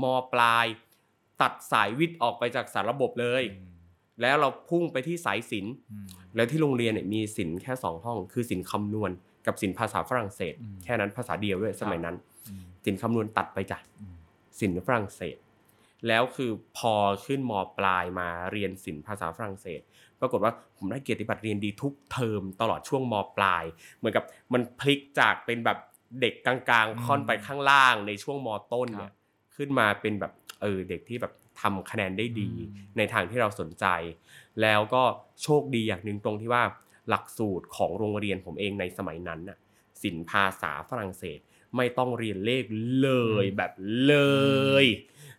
มปลาย ตัดสายวิทย์ออกไปจากสารระบบเลยอืมแล้วเราพุ่งไปที่สายศิลป์อืมแล้วที่โรงเรียนเนี่ยมีศิลป์แค่สองห้อง คือศิลป์คำนวณกับศิลป์ภาษาฝรั่งเศสอืมแค่นั้นภาษาเดียวด้วยสมัยนั้นอืมศิลป์คำนวณตัดไปจ้ะอืมศิลป์ฝรั่งเศสแล้วคือพอขึ้นมปลายมาเรียนศิลป์ภาษาฝรั่งเศส ปรากฏว่าผมได้เกียรติบัตรเรียนดีทุกเทอมตลอดช่วงมปลาย เหมือนกับมันพลิกจากเป็นแบบเด็กกลางๆค่อนไปข้างล่างในช่วงมต้นเนี่ยขึ้นมาเป็นแบบเออเด็กที่แบบทำคะแนนได้ดีในทางที่เราสนใจ แล้วก็โชคดีอย่างหนึ่งตรงที่ว่าหลักสูตรของโรงเรียนผมเองในสมัยนั้นน่ะศิลป์ภาษาฝรั่งเศสไม่ต้องเรียนเลขเลยแบบเลย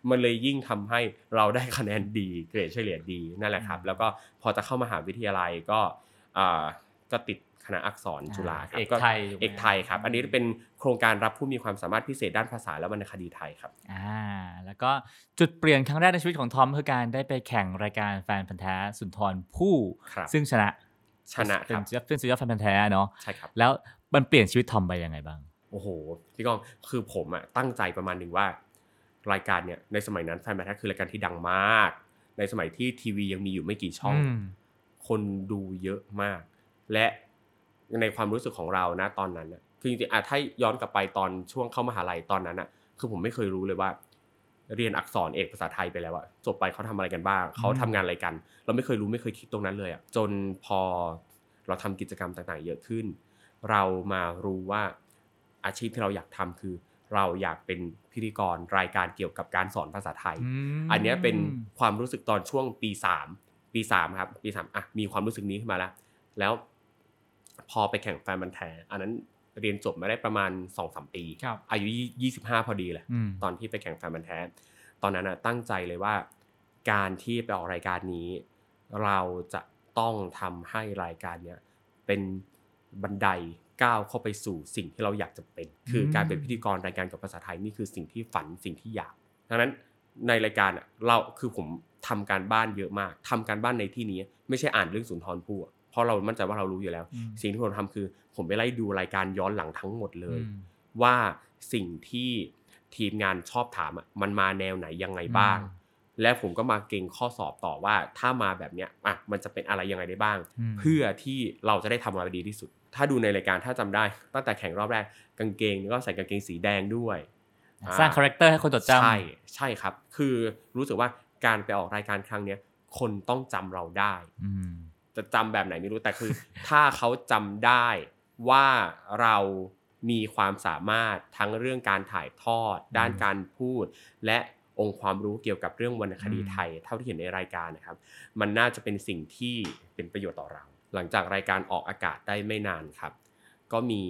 มันเลยยิ่งทำให้เราได้คะแนนดีเกรดเฉลี่ยดีนั่นแหละครับ แล้วก็พอจะเข้ามหาวิทยาลัยก็อ่าก็ติดคณะอักษรจุฬาครับเอกก็ไทยถูกไหมเอกไทยครับ อันนี้เป็นโครงการรับผู้มีความสามารถพิเศษด้านภาษาและวรรณคดีไทยครับอ่าแล้วก็จุดเปลี่ยนครั้งแรกในชีวิตของทอมคือการได้ไปแข่งรายการแฟนพันธ์แท้สุนทรภู่ครับซึ่งชนะชนะคเป็นรับสุดยอดเป็นสุดยอดแฟนพันธ์แท้เนาะใช่ครับแล้วมันเปลี่ยนชีวิตทอมไปยังไงบ้างโอ้โหพี่ก้องคือผมอะตั้งใจประมาณหนึ่งว่า รายการเนี่ยในสมัยนั้นแฟนแมทคือรายการที่ดังมาก ในสมัยที่ทีวียังมีอยู่ไม่กี่ช่องมคนดูเยอะมาก และในความรู้สึกของเรานะตอนนั้นน่ะคือจริงๆอะถ้าย้อนกลับไปตอนช่วงเข้ามหาลัยตอนนั้นอะคือผมไม่เคยรู้เลยว่า เรียนอักษรเอกภาษาไทยไปแล้วอะจบไปเขาทำอะไรกันบ้างเขาทำงานอะไรกัน เราไม่เคยรู้ไม่เคยคิดตรงนั้นเลยอะจนพอเราทำกิจกรรมต่างๆ เยอะขึ้น เรามารู้ว่าอาชีพที่เราอยากทำคือ เราอยากเป็นพิธีกรรายการเกี่ยวกับการสอนภาษาไทยมอันเนี้ยเป็นความรู้สึกตอนช่วงปีสามปีสามครับปีสามอะมีความรู้สึกนี้ขึ้นมาแล้ว แล้วพอไปแข่งแฟนบันธุ์แทอันนั้นเรียนจบมาได้ประมาณสองสามปีครับอายุยี่สิบห้าพอดีเลยอืมตอนที่ไปแข่งแฟนบันธุ์แท้ตอนนั้นนะตั้งใจเลยว่า การที่ไปออกรายการนี้ เราจะต้องทำให้รายการเนี้ยเป็นบันได ก้าวเข้าไปสู่สิ่งที่เราอยากจะเป็น คือการเป็นพิธีกรรายการกับภาษาไทยนี่คือสิ่งที่ฝันสิ่งที่อยากดังนั้นในรายการอะเราคือผมทำการบ้านเยอะมากทำการบ้านในที่นี้ไม่ใช่อ่านเรื่องสุนทรภู่อะเพราะเรามั่นใจว่าเรารู้อยู่แล้วอืมสิ่งที่ผมทำคือ ผมไปไล่ดูรายการย้อนหลังทั้งหมดเลยอืมว่าสิ่งที่ทีมงานชอบถามอะมันมาแนวไหนยังไงบ้าง และผมก็มาเก็งข้อสอบต่อว่าถ้ามาแบบเนี้ยอะมันจะเป็นอะไรยังไงได้บ้างอืมเพื่อที่เราจะได้ทำมาดีที่สุด ถ้าดูในรายการถ้าจำได้ ตั้งแต่แข่งรอบแรกกางเกงก็ใส่กางเกงสีแดงด้วย สร้าง character ให้คนจดจำใช่ใช่ครับ คือรู้สึกว่าการไปออกรายการครั้งเนี้ยคนต้องจำเราได้อืมจะจำแบบไหนไม่รู้แต่คือ ถ้าเขาจำได้ว่าเรามีความสามารถทั้งเรื่องการถ่ายทอด ด้านการพูด และองค์ความรู้เกี่ยวกับเรื่องวรรณคดีอืมไทย เท่าที่เห็นในรายการนะครับ มันน่าจะเป็นสิ่งที่เป็นประโยชน์ต่อเรา หลังจากรายการออกอากาศได้ไม่นานครับ ก็มี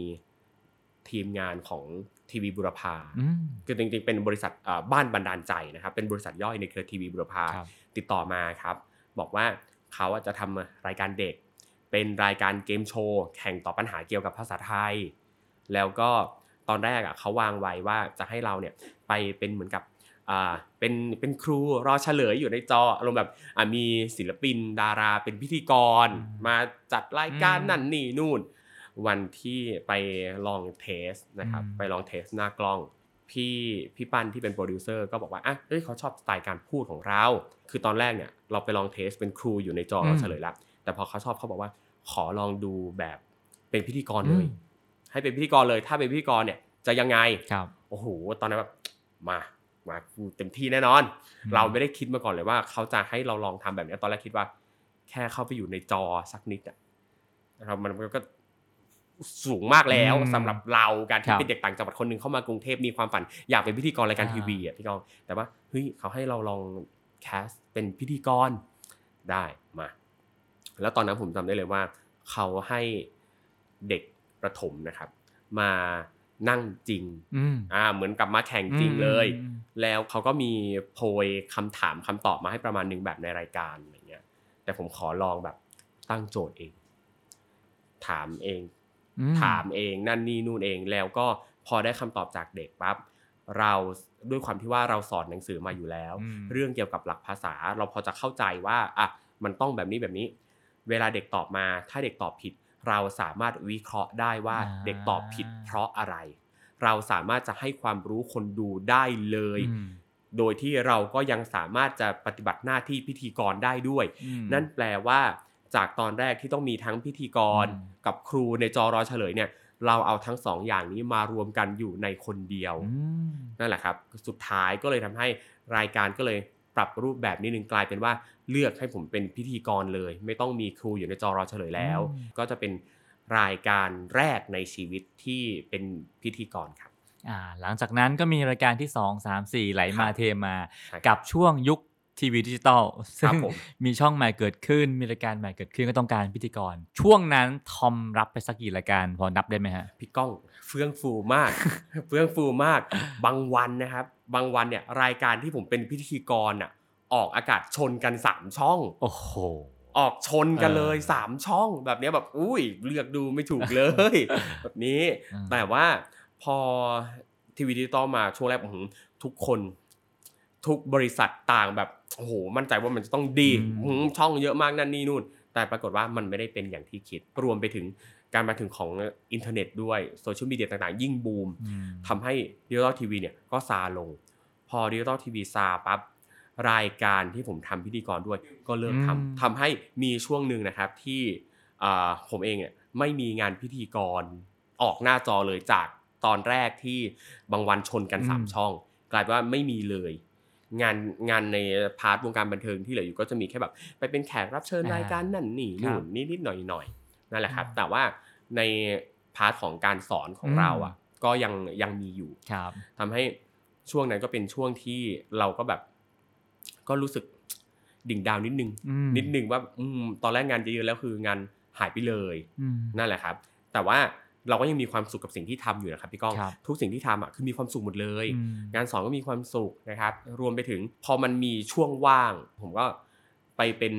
ทีมงานของทีวีบุรพาอืมคือจริงๆ เป็นบริษัทเอ่อบ้านบันดาลใจนะครับ เป็นบริษัทย่อยในเครือทีวีบุรพาครับติดต่อมาครับ บอกว่าเขาอะจะทำรายการเด็ก เป็นรายการเกมโชว์แข่งตอบปัญหาเกี่ยวกับภาษาไทย แล้วก็ตอนแรกอะเขาวางไว้ว่าจะให้เราเนี่ยไปเป็นเหมือนกับอ่า เป็นเป็นครูรอเฉลยอยู่ในจออารมณ์แบบอ่ามีศิลปินดาราเป็นพิธีกร มาจัดรายการนั่นนี่นู่น วันที่ไปลอง test นะครับไปลอง test หน้ากล้องพี่พี่ปั้นที่เป็นโปรดิวเซอร์ก็บอกว่าอะเฮ้ยเขาชอบสไตล์การพูดของเรา คือตอนแรกเนี่ยเราไปลองเทสเป็นครูอยู่ในจอเราเฉลยแล้วแต่พอเขาชอบเขาบอกว่าขอลองดูแบบเป็นพิธีกรเลย ให้เป็นพิธีกรเลย ถ้าเป็นพิธีกรเนี่ยจะยังไงครับโอ้โหตอนนั้นแบบมา มาเต็มที่แน่นอน เราไม่ได้คิดมาก่อนเลยว่า เขาจะให้เราลองทำแบบนี้ตอนแรกคิดว่า แค่เข้าไปอยู่ในจอสักนิดอะเรามันก็สูงมากแล้วสำหรับเราการที่เป็นเด็กต่างจังหวัดคนหนึ่งเข้ามากรุงเทพมีความฝัน อยากเป็นพิธีกรรายการทีวีอะพี่กองแต่ว่าเฮ้ยเขาให้เราลองแคสเป็นพิธีกรได้มา แล้วตอนนั้นผมจำได้เลยว่า เขาให้เด็กประถมนะครับ มา นั่งจริงอ่าเหมือนกับมาแข่งจริงเลย แล้วเขาก็มีโพยคำถามคำตอบมาให้ประมาณหนึ่งแบบในรายการอะไรเงี้ย แต่ผมขอลองแบบตั้งโจทย์เอง ถามเอง ถามเองนั่นนี่นู่นเองแล้วก็พอได้คำตอบจากเด็กปั๊บเราด้วยความที่ว่าเราสอนหนังสือมาอยู่แล้ว เรื่องเกี่ยวกับหลักภาษา เราพอจะเข้าใจว่าอะมันต้องแบบนี้แบบนี้ เวลาเด็กตอบมา ถ้าเด็กตอบผิด เราสามารถวิเคราะห์ได้ว่าเด็กตอบผิดเพราะอะไร เราสามารถจะให้ความรู้คนดูได้เลย โดยที่เราก็ยังสามารถจะปฏิบัติหน้าที่พิธีกรได้ด้วย นั่นแปลว่าจากตอนแรกที่ต้องมีทั้งพิธีกรกับครูในจอรอเฉลยเนี่ย เราเอาทั้งสองอย่างนี้มารวมกันอยู่ในคนเดียวนั่นแหละครับ สุดท้ายก็เลยทำให้รายการก็เลยปรับรูปแบบนิดนึงกลายเป็นว่า เลือกให้ผมเป็นพิธีกรเลย ไม่ต้องมีครูอยู่ในจอรอเฉลยแล้ว ก็จะเป็นรายการแรกในชีวิตที่เป็นพิธีกรครับอ่าหลังจากนั้นก็มีรายการที่ 2 3 4 ไหลมาเทมา กับช่วงยุคทีวีดิจิตอลซึ่งมีช่องใหม่เกิดขึ้น มีรายการใหม่เกิดขึ้นก็ต้องการพิธีกร ช่วงนั้นทอมรับไปสักกี่รายการพอนับได้ไหมฮะ พี่ก้องเฟื่องฟูมาก เฟื่องฟูมาก บางวันนะครับ บางวันเนี่ยรายการที่ผมเป็นพิธีกรอะ ออกอากาศชนกันสามช่อง โอ้โห ออกชนกันเลยสามช่องแบบนี้แบบอุ้ยเลือกดูไม่ถูกเลย แบบนี้ แต่ว่าพอทีวีดิจิตอลมาช่วงแรกผมทุกคนทุกบริษัทต่างแบบโอ้โหมั่นใจว่ามันจะต้องดีช่องเยอะมากนั่นนี่นู่น แต่ปรากฏว่ามันไม่ได้เป็นอย่างที่คิด รวมไปถึงการมาถึงของอินเทอร์เน็ตด้วยโซเชียลมีเดียต่างๆ ยิ่งบูมทำให้ดิจิตอลทีวีเนี่ยก็ซาลง พอดิจิตอลทีวีซาปั๊บ รายการที่ผมทำพิธีกรด้วย ก็เลิกทำทำให้มีช่วงหนึ่งนะครับที่ผมเองเนี่ยไม่มีงานพิธีกรออกหน้าจอเลยจากตอนแรกที่บางวันชนกันสามช่อง กลายเป็นว่าไม่มีเลย งานงานใน part วงการบันเทิงที่เหลืออยู่ก็จะมีแค่แบบไปเป็นแขกรับเชิญรายการนั่นนี่นู่นนิดนิดหน่อยหน่อยนั่นแหละครับ แต่ว่าใน part ของการสอนของเราอะ ก็ยังยังมีอยู่ทำให้ช่วงนั้นก็เป็นช่วงที่เราก็แบบ ก็รู้สึกดิ่งดาวนิดนึง นิดนึงว่าอืตอนแรกงานเยอะแล้วคืองานหายไปเลยนั่นแหละครับ แต่ว่าเราก็ยังมีความสุขกับสิ่งที่ทำอยู่นะครับพี่ก้องทุกสิ่งที่ทำอะคือมีความสุขหมดเลย งานสอนก็มีความสุขนะครับ รวมไปถึงพอมันมีช่วงว่าง ผมก็ไปเป็น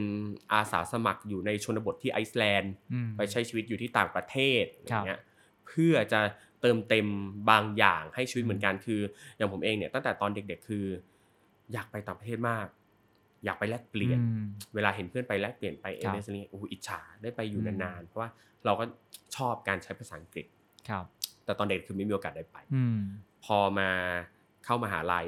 อาสาสมัครอยู่ในชนบทที่ไอซ์แลนด์ไปใช้ชีวิตอยู่ที่ต่างประเทศอย่างเงี้ยเพื่อจะเติมเต็มบางอย่างให้ชีวิตเหมือนกันคือ อย่างผมเองเนี่ยตั้งแต่ตอนเด็ก ๆ คือ อยากไปต่างประเทศมาก อยากไปแลกเปลี่ยน เวลาเห็นเพื่อนไปแลกเปลี่ยนไปเอเมสนี่โอ้อิจฉาได้ไปอยู่นานๆเพราะว่าเราก็ชอบการใช้ภาษาอังกฤษครับ แต่ตอนเด็กคือไม่มีโอกาสได้ไปพอมาเข้ามาหาลัย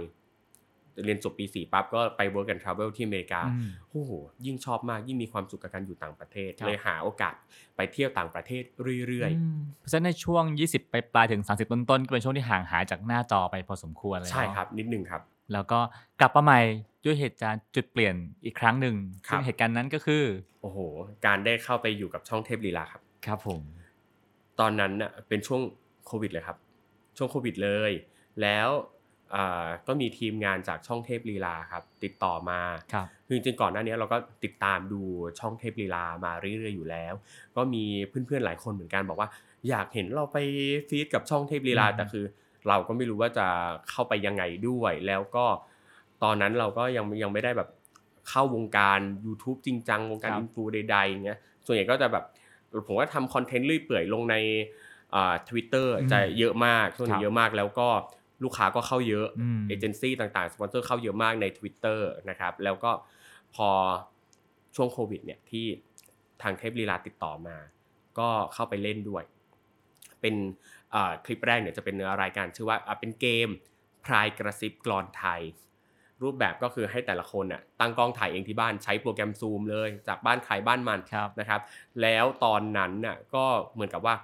เรียนจบปีสี่ปั๊บก็ไป work and travel ที่อเมริกาโอ้โหยิ่งชอบมากยิ่งมีความสุขกับการอยู่ต่างประเทศ เลยหาโอกาสไปเที่ยวต่างประเทศเรื่อยๆ เพราะฉะนั้นในช่วง 20 ไปปลายถึง 30 ต้นๆก็เป็นช่วงที่ห่างหายจากหน้าจอไปพอสมควรเลยใช่ครับนิดนึงครับแล้วก็กลับมาใหม่ด้วยเหตุการณ์จุดเปลี่ยนอีกครั้งหนึ่งซึ่งเหตุการณ์นั้นก็คือโอ้โห การได้เข้าไปอยู่กับช่องเทพลีลาครับ ครับผม ตอนนั้นน่ะเป็นช่วงโควิดเลยครับ ช่วงโควิดเลย แล้วก็มีทีมงานจากช่องเทพลีลาครับติดต่อมาครับคือจริงก่อนหน้านี้เราก็ติดตามดูช่องเทพลีลามาเรื่อยๆอยู่แล้ว ก็มีเพื่อนๆหลายคนเหมือนกันบอกว่า อยากเห็นเราไป feat กับช่องเทพลีลาแต่คือ เราก็ไม่รู้ว่าจะเข้าไปยังไงด้วย แล้วก็ตอนนั้นเราก็ยังยังไม่ได้แบบเข้าวงการ YouTube จริงจังวงการ influ ใดๆเงี้ยส่วนใหญ่ก็จะแบบผมก็ทำคอนเทนต์เรื่อยเปื่อยลงในทวิตเตอร์จะเยอะมากช่วงนี้เยอะมากแล้วก็ลูกค้าก็เข้าเยอะเอเจนซี่ต่างๆสปอนเซอร์เข้าเยอะมากใน Twitter นะครับแล้วก็พอช่วงโควิดเนี่ยที่ทางเทพลีลาติดต่อมา ก็เข้าไปเล่นด้วย เป็นคลิปแรกเนี่ยจะเป็นรายการชื่อว่าเป็นเกมพรายกระซิบกรอนไทย รูปแบบก็คือให้แต่ละคนน่ะตั้งกล้องถ่ายเองที่บ้านใช้โปรแกรมซูมเลย จากบ้านใครบ้านมันนะครับ แล้วตอนนั้นน่ะก็เหมือนกับว่า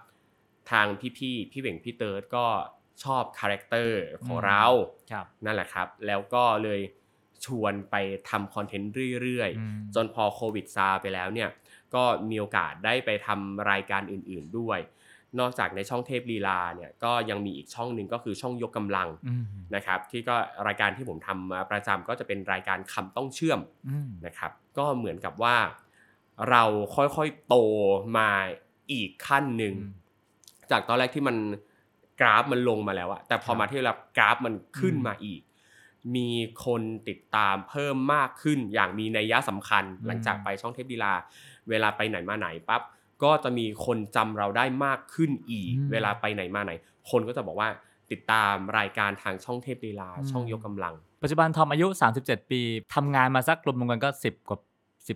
ทางพี่ๆพี่เบ่งพี่เติร์ดก็ชอบคาแรคเตอร์ของเรานั่นแหละครับ แล้วก็เลยชวนไปทำคอนเทนต์เรื่อยๆ จนพอโควิดซาไปแล้วเนี่ยก็มีโอกาสได้ไปทำรายการอื่นๆด้วย นอกจากในช่องเทพลีลาเนี่ยก็ยังมีอีกช่องหนึ่งก็คือช่องยกกำลังนะครับที่ก็รายการที่ผมทำมาประจำก็จะเป็นรายการคำต้องเชื่อมนะครับก็เหมือนกับว่าเราค่อยๆโตมาอีกขั้นหนึ่งจากตอนแรกที่มันกราฟมันลงมาแล้วอะแต่พอมาที่รับกราฟมันขึ้นมาอีก มีคนติดตามเพิ่มมากขึ้นอย่างมีนัยยะสำคัญหลังจากไปช่องเทพดีลา เวลาไปไหนมาไหนปั๊บ ก็จะมีคนจำเราได้มากขึ้นอีก เวลาไปไหนมาไหน คนก็จะบอกว่าติดตามรายการทางช่องเทพดีลาช่องยกกำลัง ปัจจุบันทอมอายุ 37 ปีทำงานมาสักรวมกันก็ 10 กว่า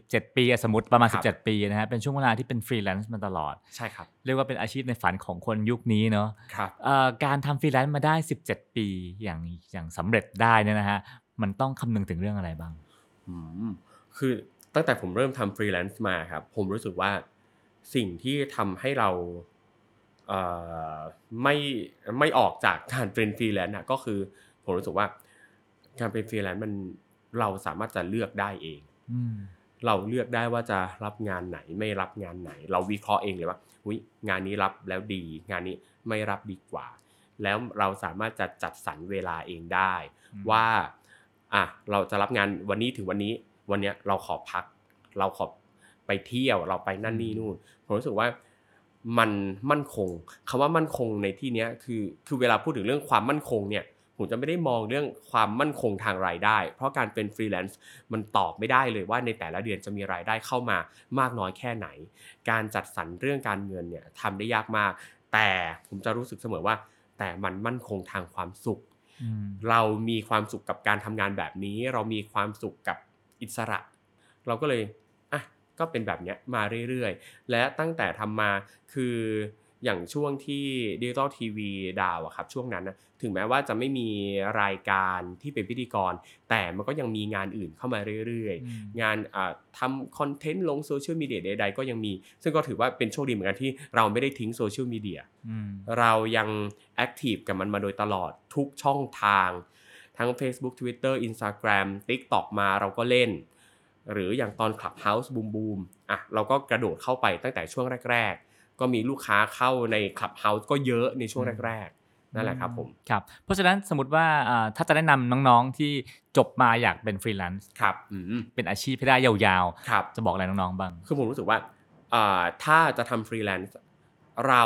17 ปีสมมติประมาณ 17 ปีนะฮะเป็นช่วงเวลาที่เป็นฟรีแลนซ์มาตลอด ใช่ครับ เรียกว่าเป็นอาชีพในฝันของคนยุคนี้เนาะครับการทำฟรีแลนซ์มาได้ 17 ปีอย่างอย่างสำเร็จได้เนี่ยนะฮะมันต้องคำนึงถึงเรื่องอะไรบ้างคือตั้งแต่ผมเริ่มทำฟรีแลนซ์มาครับผมรู้สึกว่า สิ่งที่ทำให้เราไม่ไม่ออกจากการเป็นฟรีแลนซ์ก็คือผมรู้สึกว่า การเป็นฟรีแลนซ์มันเราสามารถจะเลือกได้เองเราเลือกได้ว่าจะรับงานไหนไม่รับงานไหน เราวิเคราะห์เองเลยว่าอุ้ยงานนี้รับแล้วดี งานนี้ไม่รับดีกว่า แล้วเราสามารถจะจัดสรรเวลาเองได้ ว่าอะเราจะรับงานวันนี้ถึงวันนี้ วันนี้เราขอพัก เราขอ ไปเที่ยวเราไปนั่นนี่นู่นผมรู้สึกว่ามันมั่นคงคำว่ามั่นคงในที่นี้คือคือเวลาพูดถึงเรื่องความมั่นคงเนี่ยผมจะไม่ได้มองเรื่องความมั่นคงทางรายได้ เพราะการเป็นฟรีแลนซ์มันตอบไม่ได้เลยว่าในแต่ละเดือนจะมีรายได้เข้ามามากน้อยแค่ไหน การจัดสรรเรื่องการเงินเนี่ยทำได้ยากมาก แต่ผมจะรู้สึกเสมอว่า แต่มันมั่นคงทางความสุข เรามีความสุขกับการทำงานแบบนี้ เรามีความสุขกับอิสระ เราก็เลยอะ ก็เป็นแบบนี้มาเรื่อยๆ และตั้งแต่ทำมาคืออย่างช่วงที่ดิจิตอลทีวี down อะครับช่วงนั้นนะถึงแม้ว่าจะไม่มีรายการที่เป็นพิธีกร แต่มันก็ยังมีงานอื่นเข้ามาเรื่อยๆ งานทำคอนเทนต์ลงโซเชียลมีเดียใดๆก็ยังมี ซึ่งก็ถือว่าเป็นโชคดีเหมือนกันที่เราไม่ได้ทิ้งโซเชียลมีเดียเรายัง active กับมันมาโดยตลอดทุกช่องทาง ทั้ง Facebook Twitter Instagram TikTok มาเราก็เล่น หรืออย่างตอน Clubhouse บูมบูมอะเราก็กระโดดเข้าไปตั้งแต่ช่วงแรก ๆ ก็มีลูกค้าเข้าใน Clubhouse ก็เยอะในช่วงแรกนั่นแหละครับผมครับเพราะฉะนั้นสมมติว่าถ้าจะแนะนำน้องๆที่จบมาอยากเป็นฟรีแลนซ์ครับเป็นอาชีพให้ได้ยาวๆ จะบอกอะไรน้องๆบ้าง คือผมรู้สึกว่าถ้าจะทำฟรีแลนซ์เรา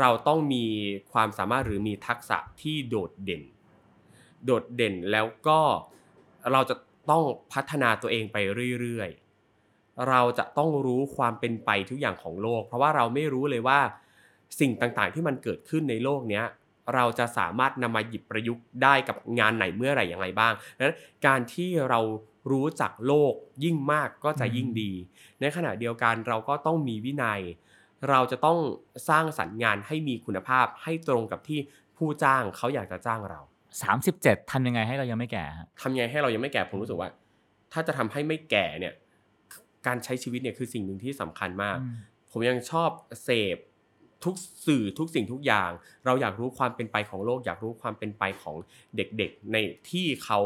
เราต้องมีความสามารถหรือมีทักษะที่โดดเด่น โดดเด่นแล้วก็เราจะ ต้องพัฒนาตัวเองไปเรื่อยๆ เราจะต้องรู้ความเป็นไปทุกอย่างของโลก เพราะว่าเราไม่รู้เลยว่า สิ่งต่างๆที่มันเกิดขึ้นในโลกนี้เราจะสามารถนำมาหยิบประยุกต์ได้กับงานไหนเมื่อไหร่อย่างไรบ้างดังนั้นการที่เรารู้จักโลกยิ่งมากก็จะยิ่งดี ในขณะเดียวกันเราก็ต้องมีวินัย เราจะต้องสร้างสรรค์งานให้มีคุณภาพให้ตรงกับที่ผู้จ้างเขาอยากจะจ้างเรา 37ทำยังไงให้เรายังไม่แก่ทำยังไงให้เรายังไม่แก่ผมรู้สึกว่า ถ้าจะทำให้ไม่แก่เนี่ย การใช้ชีวิตเนี่ยคือสิ่งหนึ่งที่สำคัญมาก ผมยังชอบเสพทุกสื่อทุกสิ่งทุกอย่าง เราอยากรู้ความเป็นไปของโลก อยากรู้ความเป็นไปของเด็กๆ ในที่เขา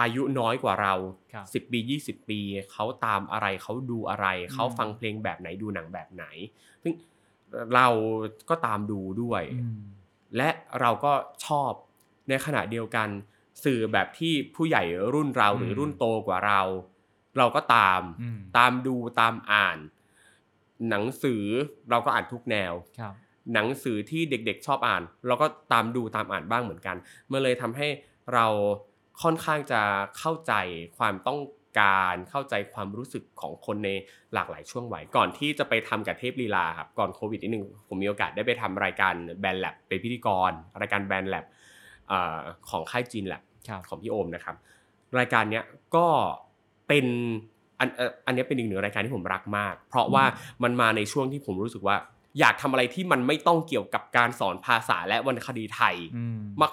อายุน้อยกว่าเราสิบปียี่สิบปีเขาตามอะไรเขาดูอะไร เขาฟังเพลงแบบไหนดูหนังแบบไหน ซึ่งเราก็ตามดูด้วย และเราก็ชอบ ในขณะเดียวกัน สื่อแบบที่ผู้ใหญ่รุ่นเราหรือรุ่นโตกว่าเรา เราก็ตามตามดูตามอ่าน หนังสือเราก็อ่านทุกแนวหนังสือที่เด็กๆชอบอ่าน เราก็ตามดูตามอ่านบ้างเหมือนกันเมื่อเลยทำให้เราค่อนข้างจะเข้าใจความต้องการเข้าใจความรู้สึกของคนในหลากหลายช่วงวัยก่อนที่จะไปทำกับเทพลีลาครับก่อนโควิดนิดนึงผมมีโอกาสได้ไปทำรายการแบนแลบเป็นพิธีกร รายการแบนแลบ ของค่ายจีนแลบของพี่โอมนะครับ รายการเนี้ยก็เป็นอันอันนี้เป็นอีกหนึ่งรายการที่ผมรักมาก เพราะว่ามันมาในช่วงที่ผมรู้สึกว่า อยากทำอะไรที่มันไม่ต้องเกี่ยวกับการสอนภาษาและวรรณคดีไทย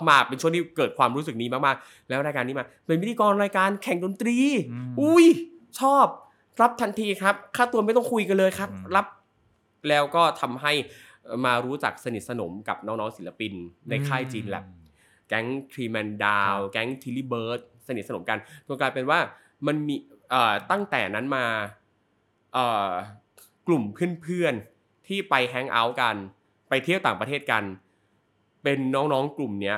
มากๆ เป็นช่วงที่เกิดความรู้สึกนี้มากๆ แล้วรายการนี้มาเป็นพิธีกรรายการแข่งดนตรี อุ้ยชอบรับทันทีครับ ค่าตัวไม่ต้องคุยกันเลยครับ รับแล้วก็ทำให้มารู้จักสนิทสนมกับน้องๆศิลปินในค่ายจีนแลบ แก๊งทรีแมนดาวแก๊งทิลลี่เบิร์ดสนิทสนมกันจนกลายเป็นว่ามันมีตั้งแต่นั้นมากลุ่มเพื่อนๆที่ไปแฮงเอาท์กัน ไปเที่ยวต่างประเทศกัน เป็นน้องๆกลุ่มเนี้ย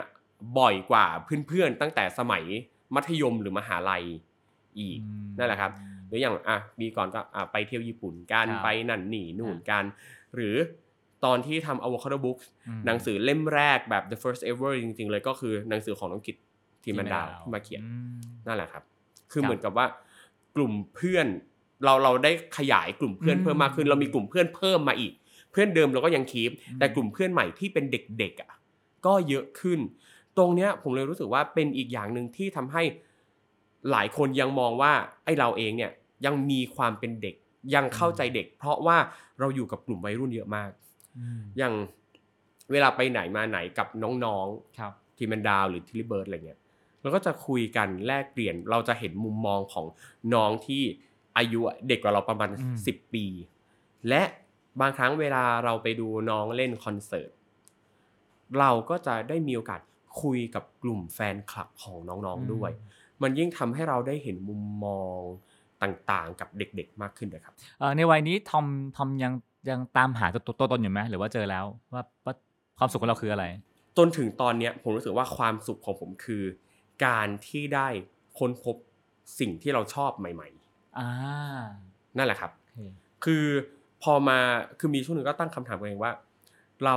บ่อยกว่าเพื่อนๆตั้งแต่สมัยมัธยมหรือมหาลัยอีกนั่นแหละครับ หรืออย่างอะมีก่อนก็อะไปเที่ยวญี่ปุ่นกันไปนั่นนี่นู่นกัน หรือ ตอนที่ทำ Avocado Books หนังสือเล่มแรกแบบ the first ever จริง ๆ เลยก็คือหนังสือของน้องกิตทีมันดาวมาเขียนนั่นแหละครับ คือเหมือนกับว่ากลุ่มเพื่อนเราเราได้ขยายกลุ่มเพื่อนเพิ่มมากขึ้น เรามีกลุ่มเพื่อนเพิ่มมาอีก เพื่อนเดิมเราก็ยังคีปแต่กลุ่มเพื่อนใหม่ที่เป็นเด็กๆอะก็เยอะขึ้น ตรงเนี้ยผมเลยรู้สึกว่าเป็นอีกอย่างหนึ่งที่ทำให้หลายคนยังมองว่าไอ้เราเองเนี่ยยังมีความเป็นเด็กยังเข้าใจเด็ก เพราะว่าเราอยู่กับกลุ่มวัยรุ่นเยอะมาก อย่างเวลาไปไหนมาไหนกับน้องๆทีมันดาวหรือ Tilly Birds อะไรเงี้ยเราก็จะคุยกันแลกเปลี่ยนเราจะเห็นมุมมองของน้องที่อายุเด็กกว่าเราประมาณสิบปี และบางครั้งเวลาเราไปดูน้องเล่นคอนเสิร์ตเราก็จะได้มีโอกาสคุยกับกลุ่มแฟนคลับของน้องๆด้วย มันยิ่งทำให้เราได้เห็นมุมมองต่างๆ กับเด็กๆมากขึ้นเลยครับในวัยนี้ทอมทอมยัง ยังตามหาตัวตัวตนอยู่ไหมหรือว่าเจอแล้วว่าว่าความสุขของเราคืออะไร จนถึงตอนเนี้ยผมรู้สึกว่าความสุขของผมคือ การที่ได้ค้นพบสิ่งที่เราชอบใหม่ ๆอ่านั่นแหละครับ คือพอมาคือมีช่วงหนึ่งก็ตั้งคำถามตัวเองว่า เรา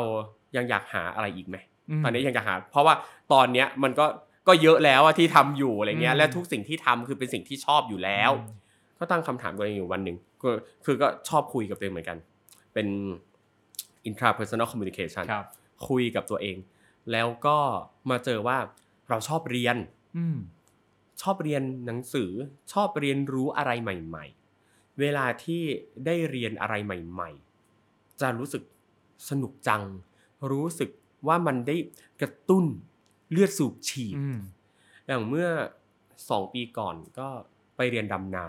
ยังอยากหาอะไรอีกไหมตอนนี้ยังอยากหา เพราะว่าตอนเนี้ยมันก็ก็เยอะแล้วที่ทำอยู่อะไรเงี้ยและทุกสิ่งที่ทำคือเป็นสิ่งที่ชอบอยู่แล้ว ก็ตั้งคำถามตัวเองอยู่วันหนึ่งก็คือก็ชอบคุยกับตัวเองเหมือนกัน เป็น intrapersonal communication คุยกับตัวเอง แล้วก็มาเจอว่าเราชอบเรียนชอบเรียนหนังสือชอบเรียนรู้อะไรใหม่ ๆ เวลาที่ได้เรียนอะไรใหม่ ๆ จะรู้สึกสนุกจัง รู้สึกว่ามันได้กระตุ้นเลือดสูบฉีดอย่างเมื่อสองปีก่อนก็ไปเรียนดำน้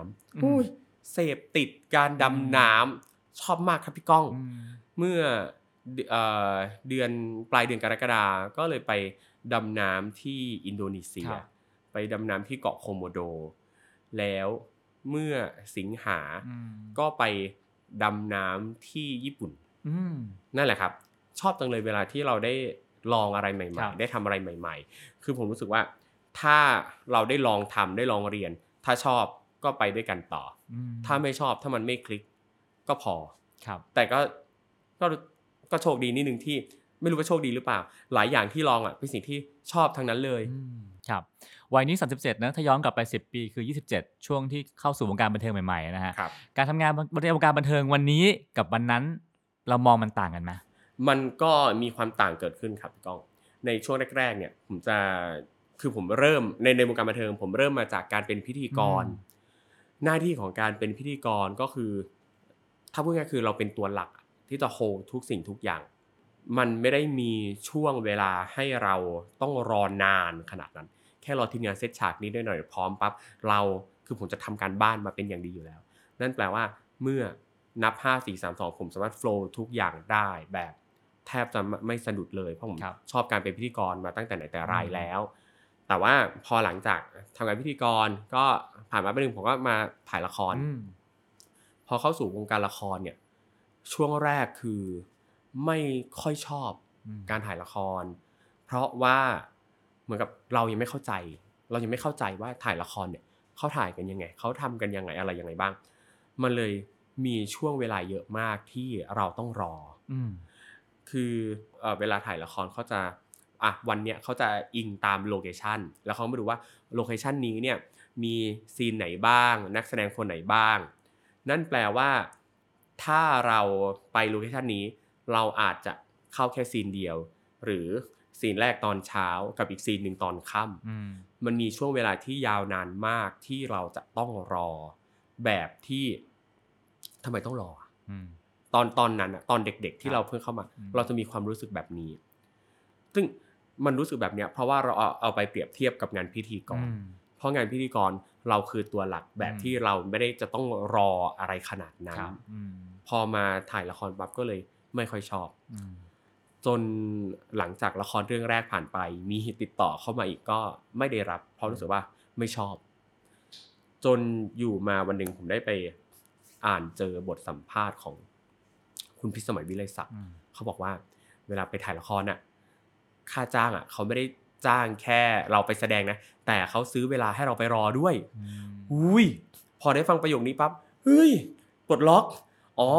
ำเสพติดการดำน้ำ ชอบมากครับพี่ก้อง เมื่อเดือนปลายเดือนกรกฎาก็เลยไปดำน้ำที่อินโดนีเซีย ไปดำน้ำที่เกาะโคโมโด แล้วเมื่อสิงหาก็ไปดำน้ำที่ญี่ปุ่นนั่นแหละครับ ชอบจังเลยเวลาที่เราได้ลองอะไรใหม่ ๆ ได้ทำอะไรใหม่ ๆ คือผมรู้สึกว่าถ้าเราได้ลองทำได้ลองเรียน ถ้าชอบก็ไปด้วยกันต่อ ถ้าไม่ชอบถ้ามันไม่คลิก ก็พอครับ แต่ก็ก็ก็โชคดีนิดนึงที่ไม่รู้ว่าโชคดีหรือเปล่า หลายอย่างที่ลองอะเป็นสิ่งที่ชอบทั้งนั้นเลยครับวัยนี้ 37นะถ้าย้อนกลับไป 10 ปีคือ 27 ช่วงที่เข้าสู่วงการบันเทิงใหม่ๆนะฮะการทำงานในวงการบันเทิงวันนี้กับวันนั้น เรามองมันต่างกันไหมมันก็มีความต่างเกิดขึ้นครับพี่ก้องในช่วงแรกๆเนี่ยผมจะคือผมเริ่มในในวงการบันเทิง ผมเริ่มมาจากการเป็นพิธีกร หน้าที่ของการเป็นพิธีกรก็คือ ถ้าพูดง่ายคือเราเป็นตัวหลักที่จะโฮทุกสิ่งทุกอย่าง มันไม่ได้มีช่วงเวลาให้เราต้องรอนานขนาดนั้น แค่รอทีมงานเซตฉากนี้ได้หน่อยพร้อมปั๊บเราคือผมจะทำการบ้านมาเป็นอย่างดีอยู่แล้ว นั่นแปลว่าเมื่อนับ 5 4 3 2 ผมสามารถโฟล์ทุกอย่างได้แบบแทบจะไม่สะดุดเลยเพราะผมชอบการเป็นพิธีกรมาตั้งแต่ไหนแต่ไรแล้ว แต่ว่าพอหลังจากทำงานพิธีกรก็ผ่านมาไปหนึ่งผมก็มาถ่ายละคร พอเข้าสู่วงการละครเนี่ยช่วงแรกคือไม่ค่อยชอบการถ่ายละคร เพราะว่าเหมือนกับเรายังไม่เข้าใจ เรายังไม่เข้าใจว่าถ่ายละครเนี่ยเขาถ่ายกันยังไงเขาทำกันยังไงอะไรยังไงบ้าง มันเลยมีช่วงเวลาเยอะมากที่เราต้องรอคือเวลาถ่ายละครเขาจะอะวันเนี้ยเขาจะอิงตามโลเคชันแล้วเขาไม่รู้ว่าlocation นี้เนี่ยมี scene ไหนบ้าง นักแสดงคนไหนบ้าง นั่นแปลว่าถ้าเราไป location นี้ เราอาจจะเข้าแค่ scene เดียว หรือ scene แรกตอนเช้ากับอีก scene หนึ่งตอนค่ำมันมีช่วงเวลาที่ยาวนานมากที่เราจะต้องรอ แบบที่ทำไมต้องรอตอนตอนนั้นอะตอนเด็กๆ ที่เราเพิ่งเข้ามา เราจะมีความรู้สึกแบบนี้ ซึ่งมันรู้สึกแบบเนี้ยเพราะว่าเราเอาเอาไปเปรียบเทียบกับงานพิธีกร เพราะงานพิธีกรเราคือตัวหลักแบบที่เราไม่ได้จะต้องรออะไรขนาดนั้นพอมาถ่ายละครปั๊บก็เลยไม่ค่อยชอบจนหลังจากละครเรื่องแรกผ่านไป มีติดต่อเข้ามาอีกก็ไม่ได้รับ เพราะรู้สึกว่าไม่ชอบ จนอยู่มาวันหนึ่งผมได้ไปอ่านเจอบทสัมภาษณ์ของคุณพิสมัยวิไลศักดิ์เขาบอกว่า เวลาไปถ่ายละครน่ะ ค่าจ้างอะ เขาไม่ได้ จ้างแค่เราไปแสดงนะ แต่เขาซื้อเวลาให้เราไปรอด้วย อุ้ย พอได้ฟังประโยคนี้ปั๊บ เฮ้ยปลดล็อก อ๋อ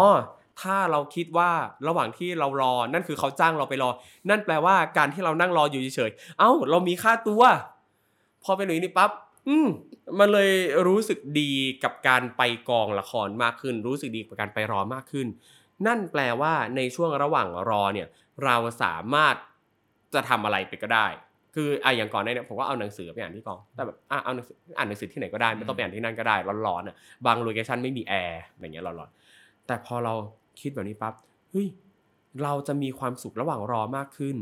ถ้าเราคิดว่าระหว่างที่เรารอ นั่นคือเขาจ้างเราไปรอ นั่นแปลว่าการที่เรานั่งรออยู่เฉยๆ เอ้า เรามีค่าตัว พอเป็นอย่างนี้ปั๊บ อืม มันเลยรู้สึกดีกับการไปกองละครมากขึ้น รู้สึกดีกับการไปรอมากขึ้น นั่นแปลว่าในช่วงระหว่างรอเนี่ย เราสามารถจะทำอะไรไปก็ได้ คืออะอย่างก่อนเนี่ยผมก็เอาหนังสือไปอ่านที่กองแต่แบบอะเอาหนังสืออ่านหนังสือที่ไหนก็ได้ไม่ต้องไปอ่านที่นั่นก็ได้ร้อนๆอะบาง location ไม่มีแอร์อย่างเงี้ยร้อนๆแต่พอเราคิดแบบนี้ปั๊บเฮ้ยเราจะมีความสุขระหว่างรอมากขึ้น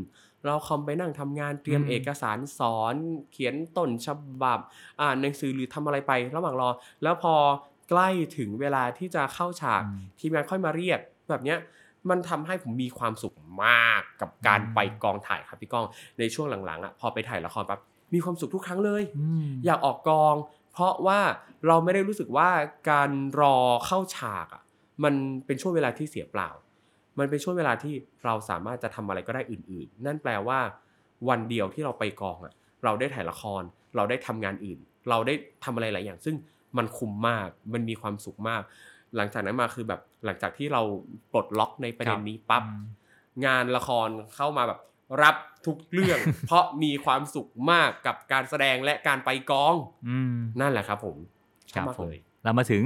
เอาคอมไปนั่งทำงานเตรียมเอกสารสอน เขียนต้นฉบับ อ่านหนังสือหรือทำอะไรไประหว่างรอ แล้วพอใกล้ถึงเวลาที่จะเข้าฉากทีมงานค่อยมาเรียกแบบเนี้ย มันทำให้ผมมีความสุขมากกับการไปกองถ่ายครับพี่ก้อง ในช่วงหลังๆอะพอไปถ่ายละครปั๊บมีความสุขทุกครั้งเลย อยากออกกอง เพราะว่าเราไม่ได้รู้สึกว่าการรอเข้าฉากอะมันเป็นช่วงเวลาที่เสียเปล่า มันเป็นช่วงเวลาที่เราสามารถจะทำอะไรก็ได้อื่น ๆ นั่นแปลว่า วันเดียวที่เราไปกองอะ เราได้ถ่ายละคร เราได้ทำงานอื่น เราได้ทำอะไรหลายอย่าง ซึ่งมันคุ้มมาก มันมีความสุขมาก หลังจากนั้นมาคือแบบหลังจากที่เราปลดล็อกในประเด็นนี้ปั๊บงานละครเข้ามาแบบรับทุกเรื่อง เพราะมีความสุขมากกับการแสดงและการไปกองนั่นแหละครับผมครับผมเรามาถึง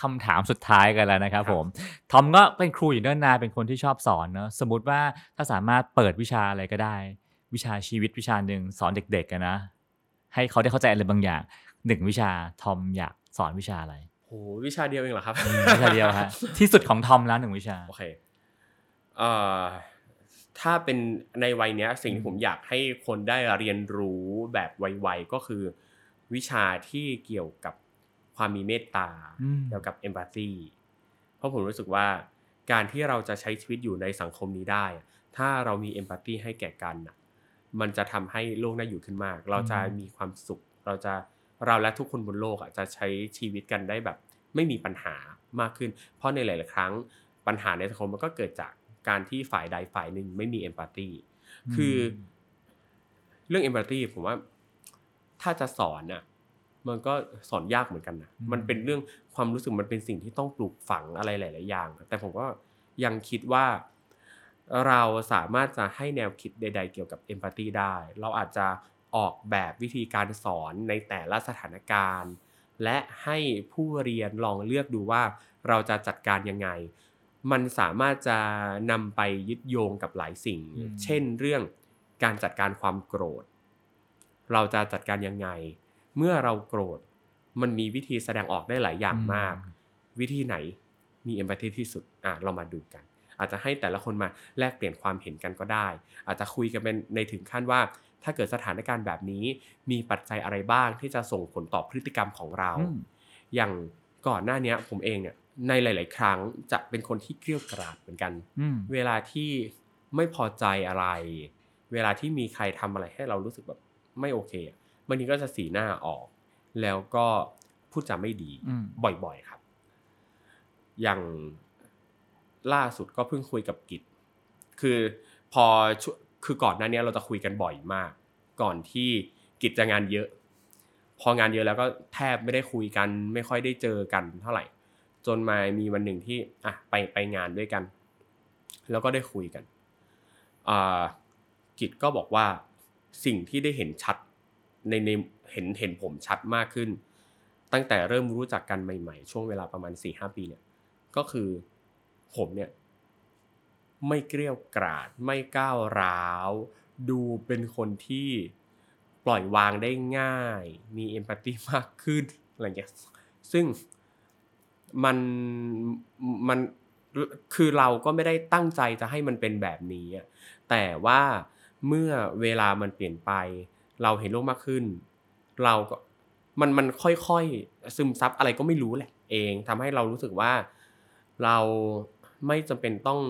คำถามสุดท้ายกันแล้วนะครับผมทอมก็เป็นครูอยู่เนิ่นนานเป็นคนที่ชอบสอนเนาะสมมติว่าถ้าสามารถเปิดวิชาอะไรก็ได้ วิชาชีวิตวิชาหนึ่งสอนเด็กๆกันนะ ให้เขาได้เข้าใจอะไรบางอย่างหนึ่งวิชาทอมอยากสอนวิชาอะไรโห วิชาเดียวเองเหรอครับวิชาเดียวฮะที่สุดของทอมแล้วหนึ่งวิชาโอเคเอ่อถ้าเป็นในวัยเนี้ย สิ่งที่ผมอยากให้คนได้เรียนรู้แบบไวๆก็คือ วิชาที่เกี่ยวกับความมีเมตตาเกี่ยวกับเอมพัตตีเพราะผมรู้สึกว่าการที่เราจะใช้ชีวิตอยู่ในสังคมนี้ได้ ถ้าเรามีเอมพัตตีให้แก่กันมันจะทำให้โลกน่าอยู่ขึ้นมาก เราจะมีความสุข เราจะเราและทุกคนบนโลกอะจะใช้ชีวิตกันได้แบบ ไม่มีปัญหามากขึ้น เพราะในหลาย ๆ ครั้งปัญหาในสังคมมันก็เกิดจากการที่ฝ่ายใดฝ่ายหนึ่งไม่มีเอมพัตตีคือ เรื่องเอมพัตตีผมว่า ถ้าจะสอนอะมันก็สอนยากเหมือนกันนะมันเป็นเรื่องความรู้สึกมันเป็นสิ่งที่ต้องปลูกฝังอะไรหลาย ๆ อย่าง แต่ผมก็ยังคิดว่าเราสามารถจะให้แนวคิดใด ๆ เกี่ยวกับเอมพัตตีได้ เราอาจจะออกแบบวิธีการสอนในแต่ละสถานการณ์ และให้ผู้เรียนลองเลือกดูว่าเราจะจัดการยังไง มันสามารถจะนำไปยึดโยงกับหลายสิ่ง เช่นเรื่องการจัดการความโกรธ เราจะจัดการยังไง เมื่อเราโกรธ มันมีวิธีแสดงออกได้หลายอย่างมาก วิธีไหนมีเอมพัตตีที่สุดอะเรามาดูกัน อาจจะให้แต่ละคนมาแลกเปลี่ยนความเห็นกันก็ได้ อาจจะคุยกันเป็นในถึงขั้นว่า ถ้าเกิดสถานการณ์แบบนี้ มีปัจจัยอะไรบ้างที่จะส่งผลต่อพฤติกรรมของเรา อย่างก่อนหน้านี้ผมเองเนี่ยในหลาย ๆ ครั้งจะเป็นคนที่เกลี้ยกราดเหมือนกัน เวลาที่ไม่พอใจอะไร เวลาที่มีใครทำอะไรให้เรารู้สึกแบบไม่โอเคบางทีก็จะสีหน้าออก แล้วก็พูดจาไม่ดีบ่อยๆครับ อย่างล่าสุดก็เพิ่งคุยกับกิจคือพอ คือก่อนหน้านี้เราจะคุยกันบ่อยมาก ก่อนที่กิจงานเยอะ พองานเยอะแล้วก็แทบไม่ได้คุยกัน ไม่ค่อยได้เจอกันเท่าไหร่ จนมามีวันหนึ่งที่อะไปไปงานด้วยกัน แล้วก็ได้คุยกันกิจก็บอกว่าสิ่งที่ได้เห็นชัดในในเห็นเห็นผมชัดมากขึ้น ตั้งแต่เริ่มรู้จักกันใหม่ ๆ ช่วงเวลาประมาณสี่ห้าปีเนี่ยก็คือผมเนี่ย ไม่เกลี้ยวกราด ไม่ก้าวร้าว ดูเป็นคนที่ปล่อยวางได้ง่าย มีเอมพัตตีมากขึ้นอะไรอย่างเงี้ยซึ่งมันมันคือเราก็ไม่ได้ตั้งใจจะให้มันเป็นแบบนี้แต่ว่าเมื่อเวลามันเปลี่ยนไป เราเห็นโลกมากขึ้น เราก็มันมันค่อยๆซึมซับอะไรก็ไม่รู้แหละ เองทำให้เรารู้สึกว่าเราไม่จำเป็นต้อง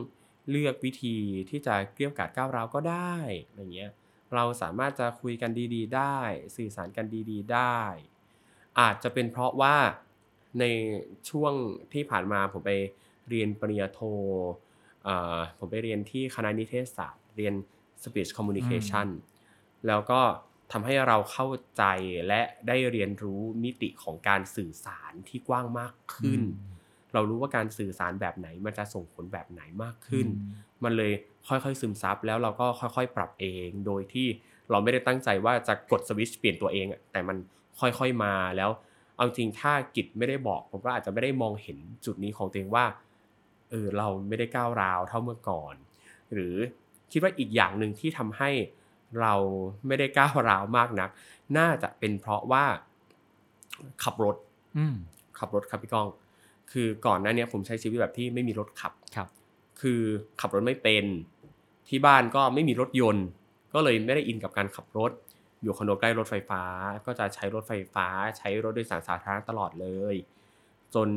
เลือกวิธีที่จะเกลี้ยกล่อมก้าวร้าวก็ได้อะไรเงี้ยเราสามารถจะคุยกันดี ๆ ได้ สื่อสารกันดี ๆ ได้ อาจจะเป็นเพราะว่าในช่วงที่ผ่านมาผมไปเรียนปริญญาโทผมไปเรียนที่คณะนิเทศศาสตร์ เรียน speech communication แล้วก็ทำให้เราเข้าใจและได้เรียนรู้มิติของการสื่อสารที่กว้างมากขึ้น เรารู้ว่าการสื่อสารแบบไหน มันจะส่งผลแบบไหนมากขึ้น มันเลยค่อยๆซึมซับแล้วเราก็ค่อยๆ ปรับเอง โดยที่เราไม่ได้ตั้งใจว่าจะกดสวิตช์เปลี่ยนตัวเองแต่มันค่อยๆมาแล้วเอาจริงถ้ากิจไม่ได้บอกผมก็อาจจะไม่ได้มองเห็นจุดนี้ของตัวเองว่าเออเราไม่ได้ก้าวร้าวเท่าเมื่อก่อน หรือคิดว่าอีกอย่างหนึ่งที่ทำให้เราไม่ได้ก้าวร้าวมากนัก น่าจะเป็นเพราะว่าขับรถขับรถครับพี่ก้อง คือก่อนหน้านี้ผมใช้ชีวิตแบบที่ไม่มีรถขับครับ คือขับรถไม่เป็น ที่บ้านก็ไม่มีรถยนต์ ก็เลยไม่ได้อินกับการขับรถ อยู่คอนโดใกล้รถไฟฟ้า ก็จะใช้รถไฟฟ้า ใช้รถโดยสารสาธารณะตลอดเลย จน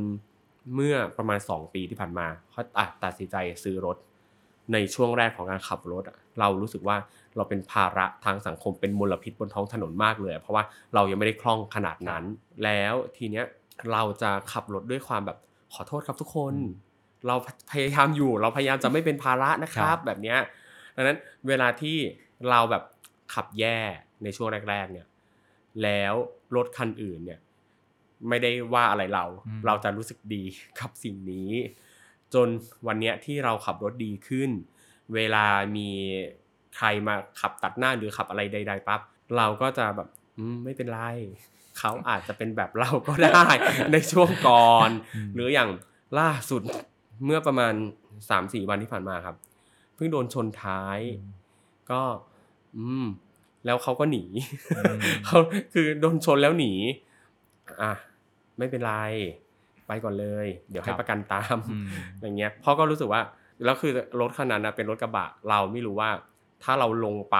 เมื่อประมาณ 2 ปีที่ผ่านมาเขาตัดสินใจซื้อรถ ในช่วงแรกของการขับรถ เรารู้สึกว่าเราเป็นภาระทางสังคมเป็นมลพิษบนท้องถนนมากเลย เพราะว่าเรายังไม่ได้คล่องขนาดนั้น แล้วทีเนี้ย เราจะขับรถด้วยความแบบขอโทษครับทุกคน เราพยายามอยู่ เราพยายามจะไม่เป็นภาระนะครับ แบบเนี้ยดังนั้นเวลาที่เราแบบขับแย่ในช่วงแรกๆเนี่ย แล้วรถคันอื่นเนี่ยไม่ได้ว่าอะไรเรา เราจะรู้สึกดีกับสิ่งนี้ จนวันเนี้ยที่เราขับรถดีขึ้น เวลามีใครมาขับตัดหน้าหรือขับอะไรใดๆปั๊บเราก็จะแบบไม่เป็นไร เขาอาจจะเป็นแบบเราก็ได้ ในช่วงก่อน หรืออย่างล่าสุดเมื่อประมาณสามสี่วันที่ผ่านมาครับ เพิ่งโดนชนท้าย ก็ อืม แล้วเขาก็หนีเขาคือโดนชนแล้วหนี อะไม่เป็นไร ไปก่อนเลย เดี๋ยวให้ประกันตามอย่างเงี้ยพ่อก็รู้สึกว่าแล้วคือรถคันนั้นเป็นรถกระบะเราไม่รู้ว่า ถ้าเราลงไป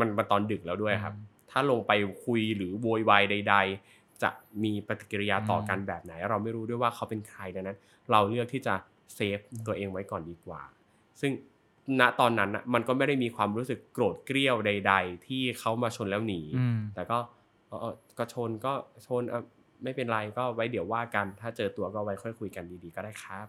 มันมันตอนดึกแล้วด้วยครับ ถ้าลงไปคุยหรือโวยวายใด ๆ จะมีปฏิกิริยาต่อกันแบบไหน เราไม่รู้ด้วยว่าเขาเป็นใครดังนั้น เราเลือกที่จะเซฟตัวเองไว้ก่อนดีกว่า ซึ่งณตอนนั้นมันก็ไม่ได้มีความรู้สึกโกรธเกรี้ยวใด ๆ ที่เขามาชนแล้วหนี แต่ก็ก็ชนก็ชนไม่เป็นไรก็ไว้เดี๋ยวว่ากัน ถ้าเจอตัวก็ไว้ค่อยคุยกันดีๆ ก็ได้ครับ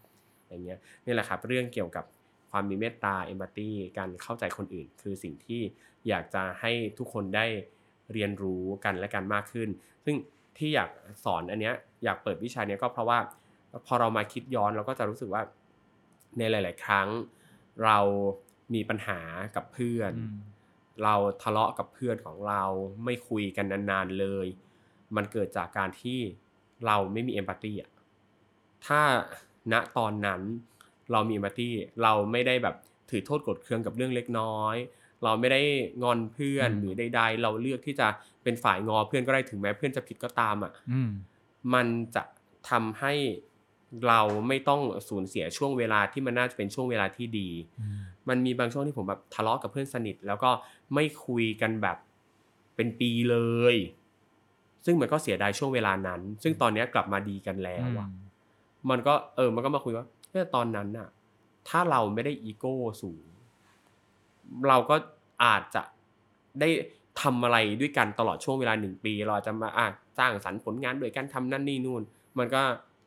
อย่างเงี้ยนี่แหละครับ เรื่องเกี่ยวกับความมีเมตตาเอมพัตตีการเข้าใจคนอื่น คือสิ่งที่อยากจะให้ทุกคนได้ เรียนรู้กันและกันมากขึ้น ซึ่งที่อยากสอนอันเนี้ยอยากเปิดวิชาเนี้ยก็เพราะว่าพอเรามาคิดย้อนเราก็จะรู้สึกว่าในหลาย ๆ ครั้ง เรามีปัญหากับเพื่อน เราทะเลาะกับเพื่อนของเราไม่คุยกันนาน ๆ เลย มันเกิดจากการที่เราไม่มีเอมพัตตีอะถ้าณตอนนั้นเรามีเอมพัตตีเราไม่ได้แบบถือโทษกดเคืองกับเรื่องเล็กน้อย เราไม่ได้งอนเพื่อนหรือใด ๆ เราเลือกที่จะเป็นฝ่ายงอเพื่อนก็ได้ถึงแม้เพื่อนจะผิดก็ตามอะมันจะทำให้เราไม่ต้องสูญเสียช่วงเวลาที่มันน่าจะเป็นช่วงเวลาที่ดี มันมีบางช่วงที่ผมแบบทะเลาะกับเพื่อนสนิท แล้วก็ไม่คุยกันแบบเป็นปีเลย ซึ่งมันก็เสียดายช่วงเวลานั้น ซึ่งตอนนี้กลับมาดีกันแล้วอะมันก็เออ มันก็มาคุยว่าเนี่ยตอนนั้นอะ ถ้าเราไม่ได้อีโก้สูง เราก็อาจจะได้ทำอะไรด้วยกันตลอดช่วงเวลาหนึ่งปี เราจะมาอะสร้างสรรค์ผลงานด้วยกันทำนั่นนี่นู่น มันก็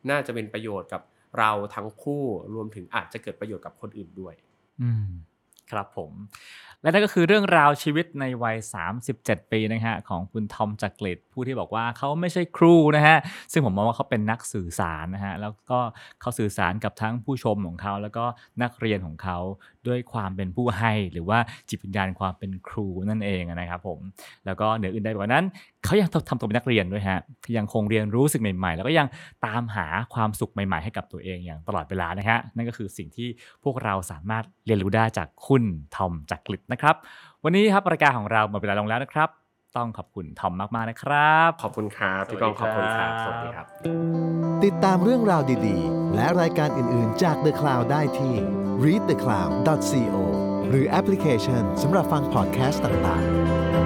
น่าจะเป็นประโยชน์กับเราทั้งคู่รวมถึงอาจจะเกิดประโยชน์กับคนอื่นด้วย อืมครับผมและนั่นก็คือเรื่องราวชีวิตในวัย 37 ปีนะฮะของคุณทอมจักริดผู้ที่บอกว่าเขาไม่ใช่ครูนะฮะซึ่งผมมองว่าเขาเป็นนักสื่อสารนะฮะแล้วก็เขาสื่อสารกับทั้งผู้ชมของเขา แล้วก็นักเรียนของเขาด้วยความเป็นผู้ให้ หรือว่าจิตวิญญาณความเป็นครูนั่นเองนะครับผมแล้วก็เหนืออื่นใดกว่านั้น เขายังทำตัวเป็นนักเรียนด้วยฮะยังคงเรียนรู้สิ่งใหม่ ๆ แล้วก็ยังตามหาความสุขใหม่ ๆ ให้กับตัวเองอย่างตลอดเวลานะฮะนั่นก็คือสิ่งที่พวกเราสามารถเรียนรู้ได้จากคุณทอมจักริดนะครับ วันนี้ครับรายการของเราหมดเวลาลงแล้วนะครับ ต้องขอบคุณทอมมากๆนะครับ ขอบคุณครับพี่ก้องขอบคุณครับสสวัวัสสดีดีคครัรับบติดตามเรื่องราวดีๆ และรายการอื่นๆจาก The Cloud ได้ที่ readthecloud.co หรือแอปพลิเคชันสำหรับฟังพอดแคสต์ต่างๆ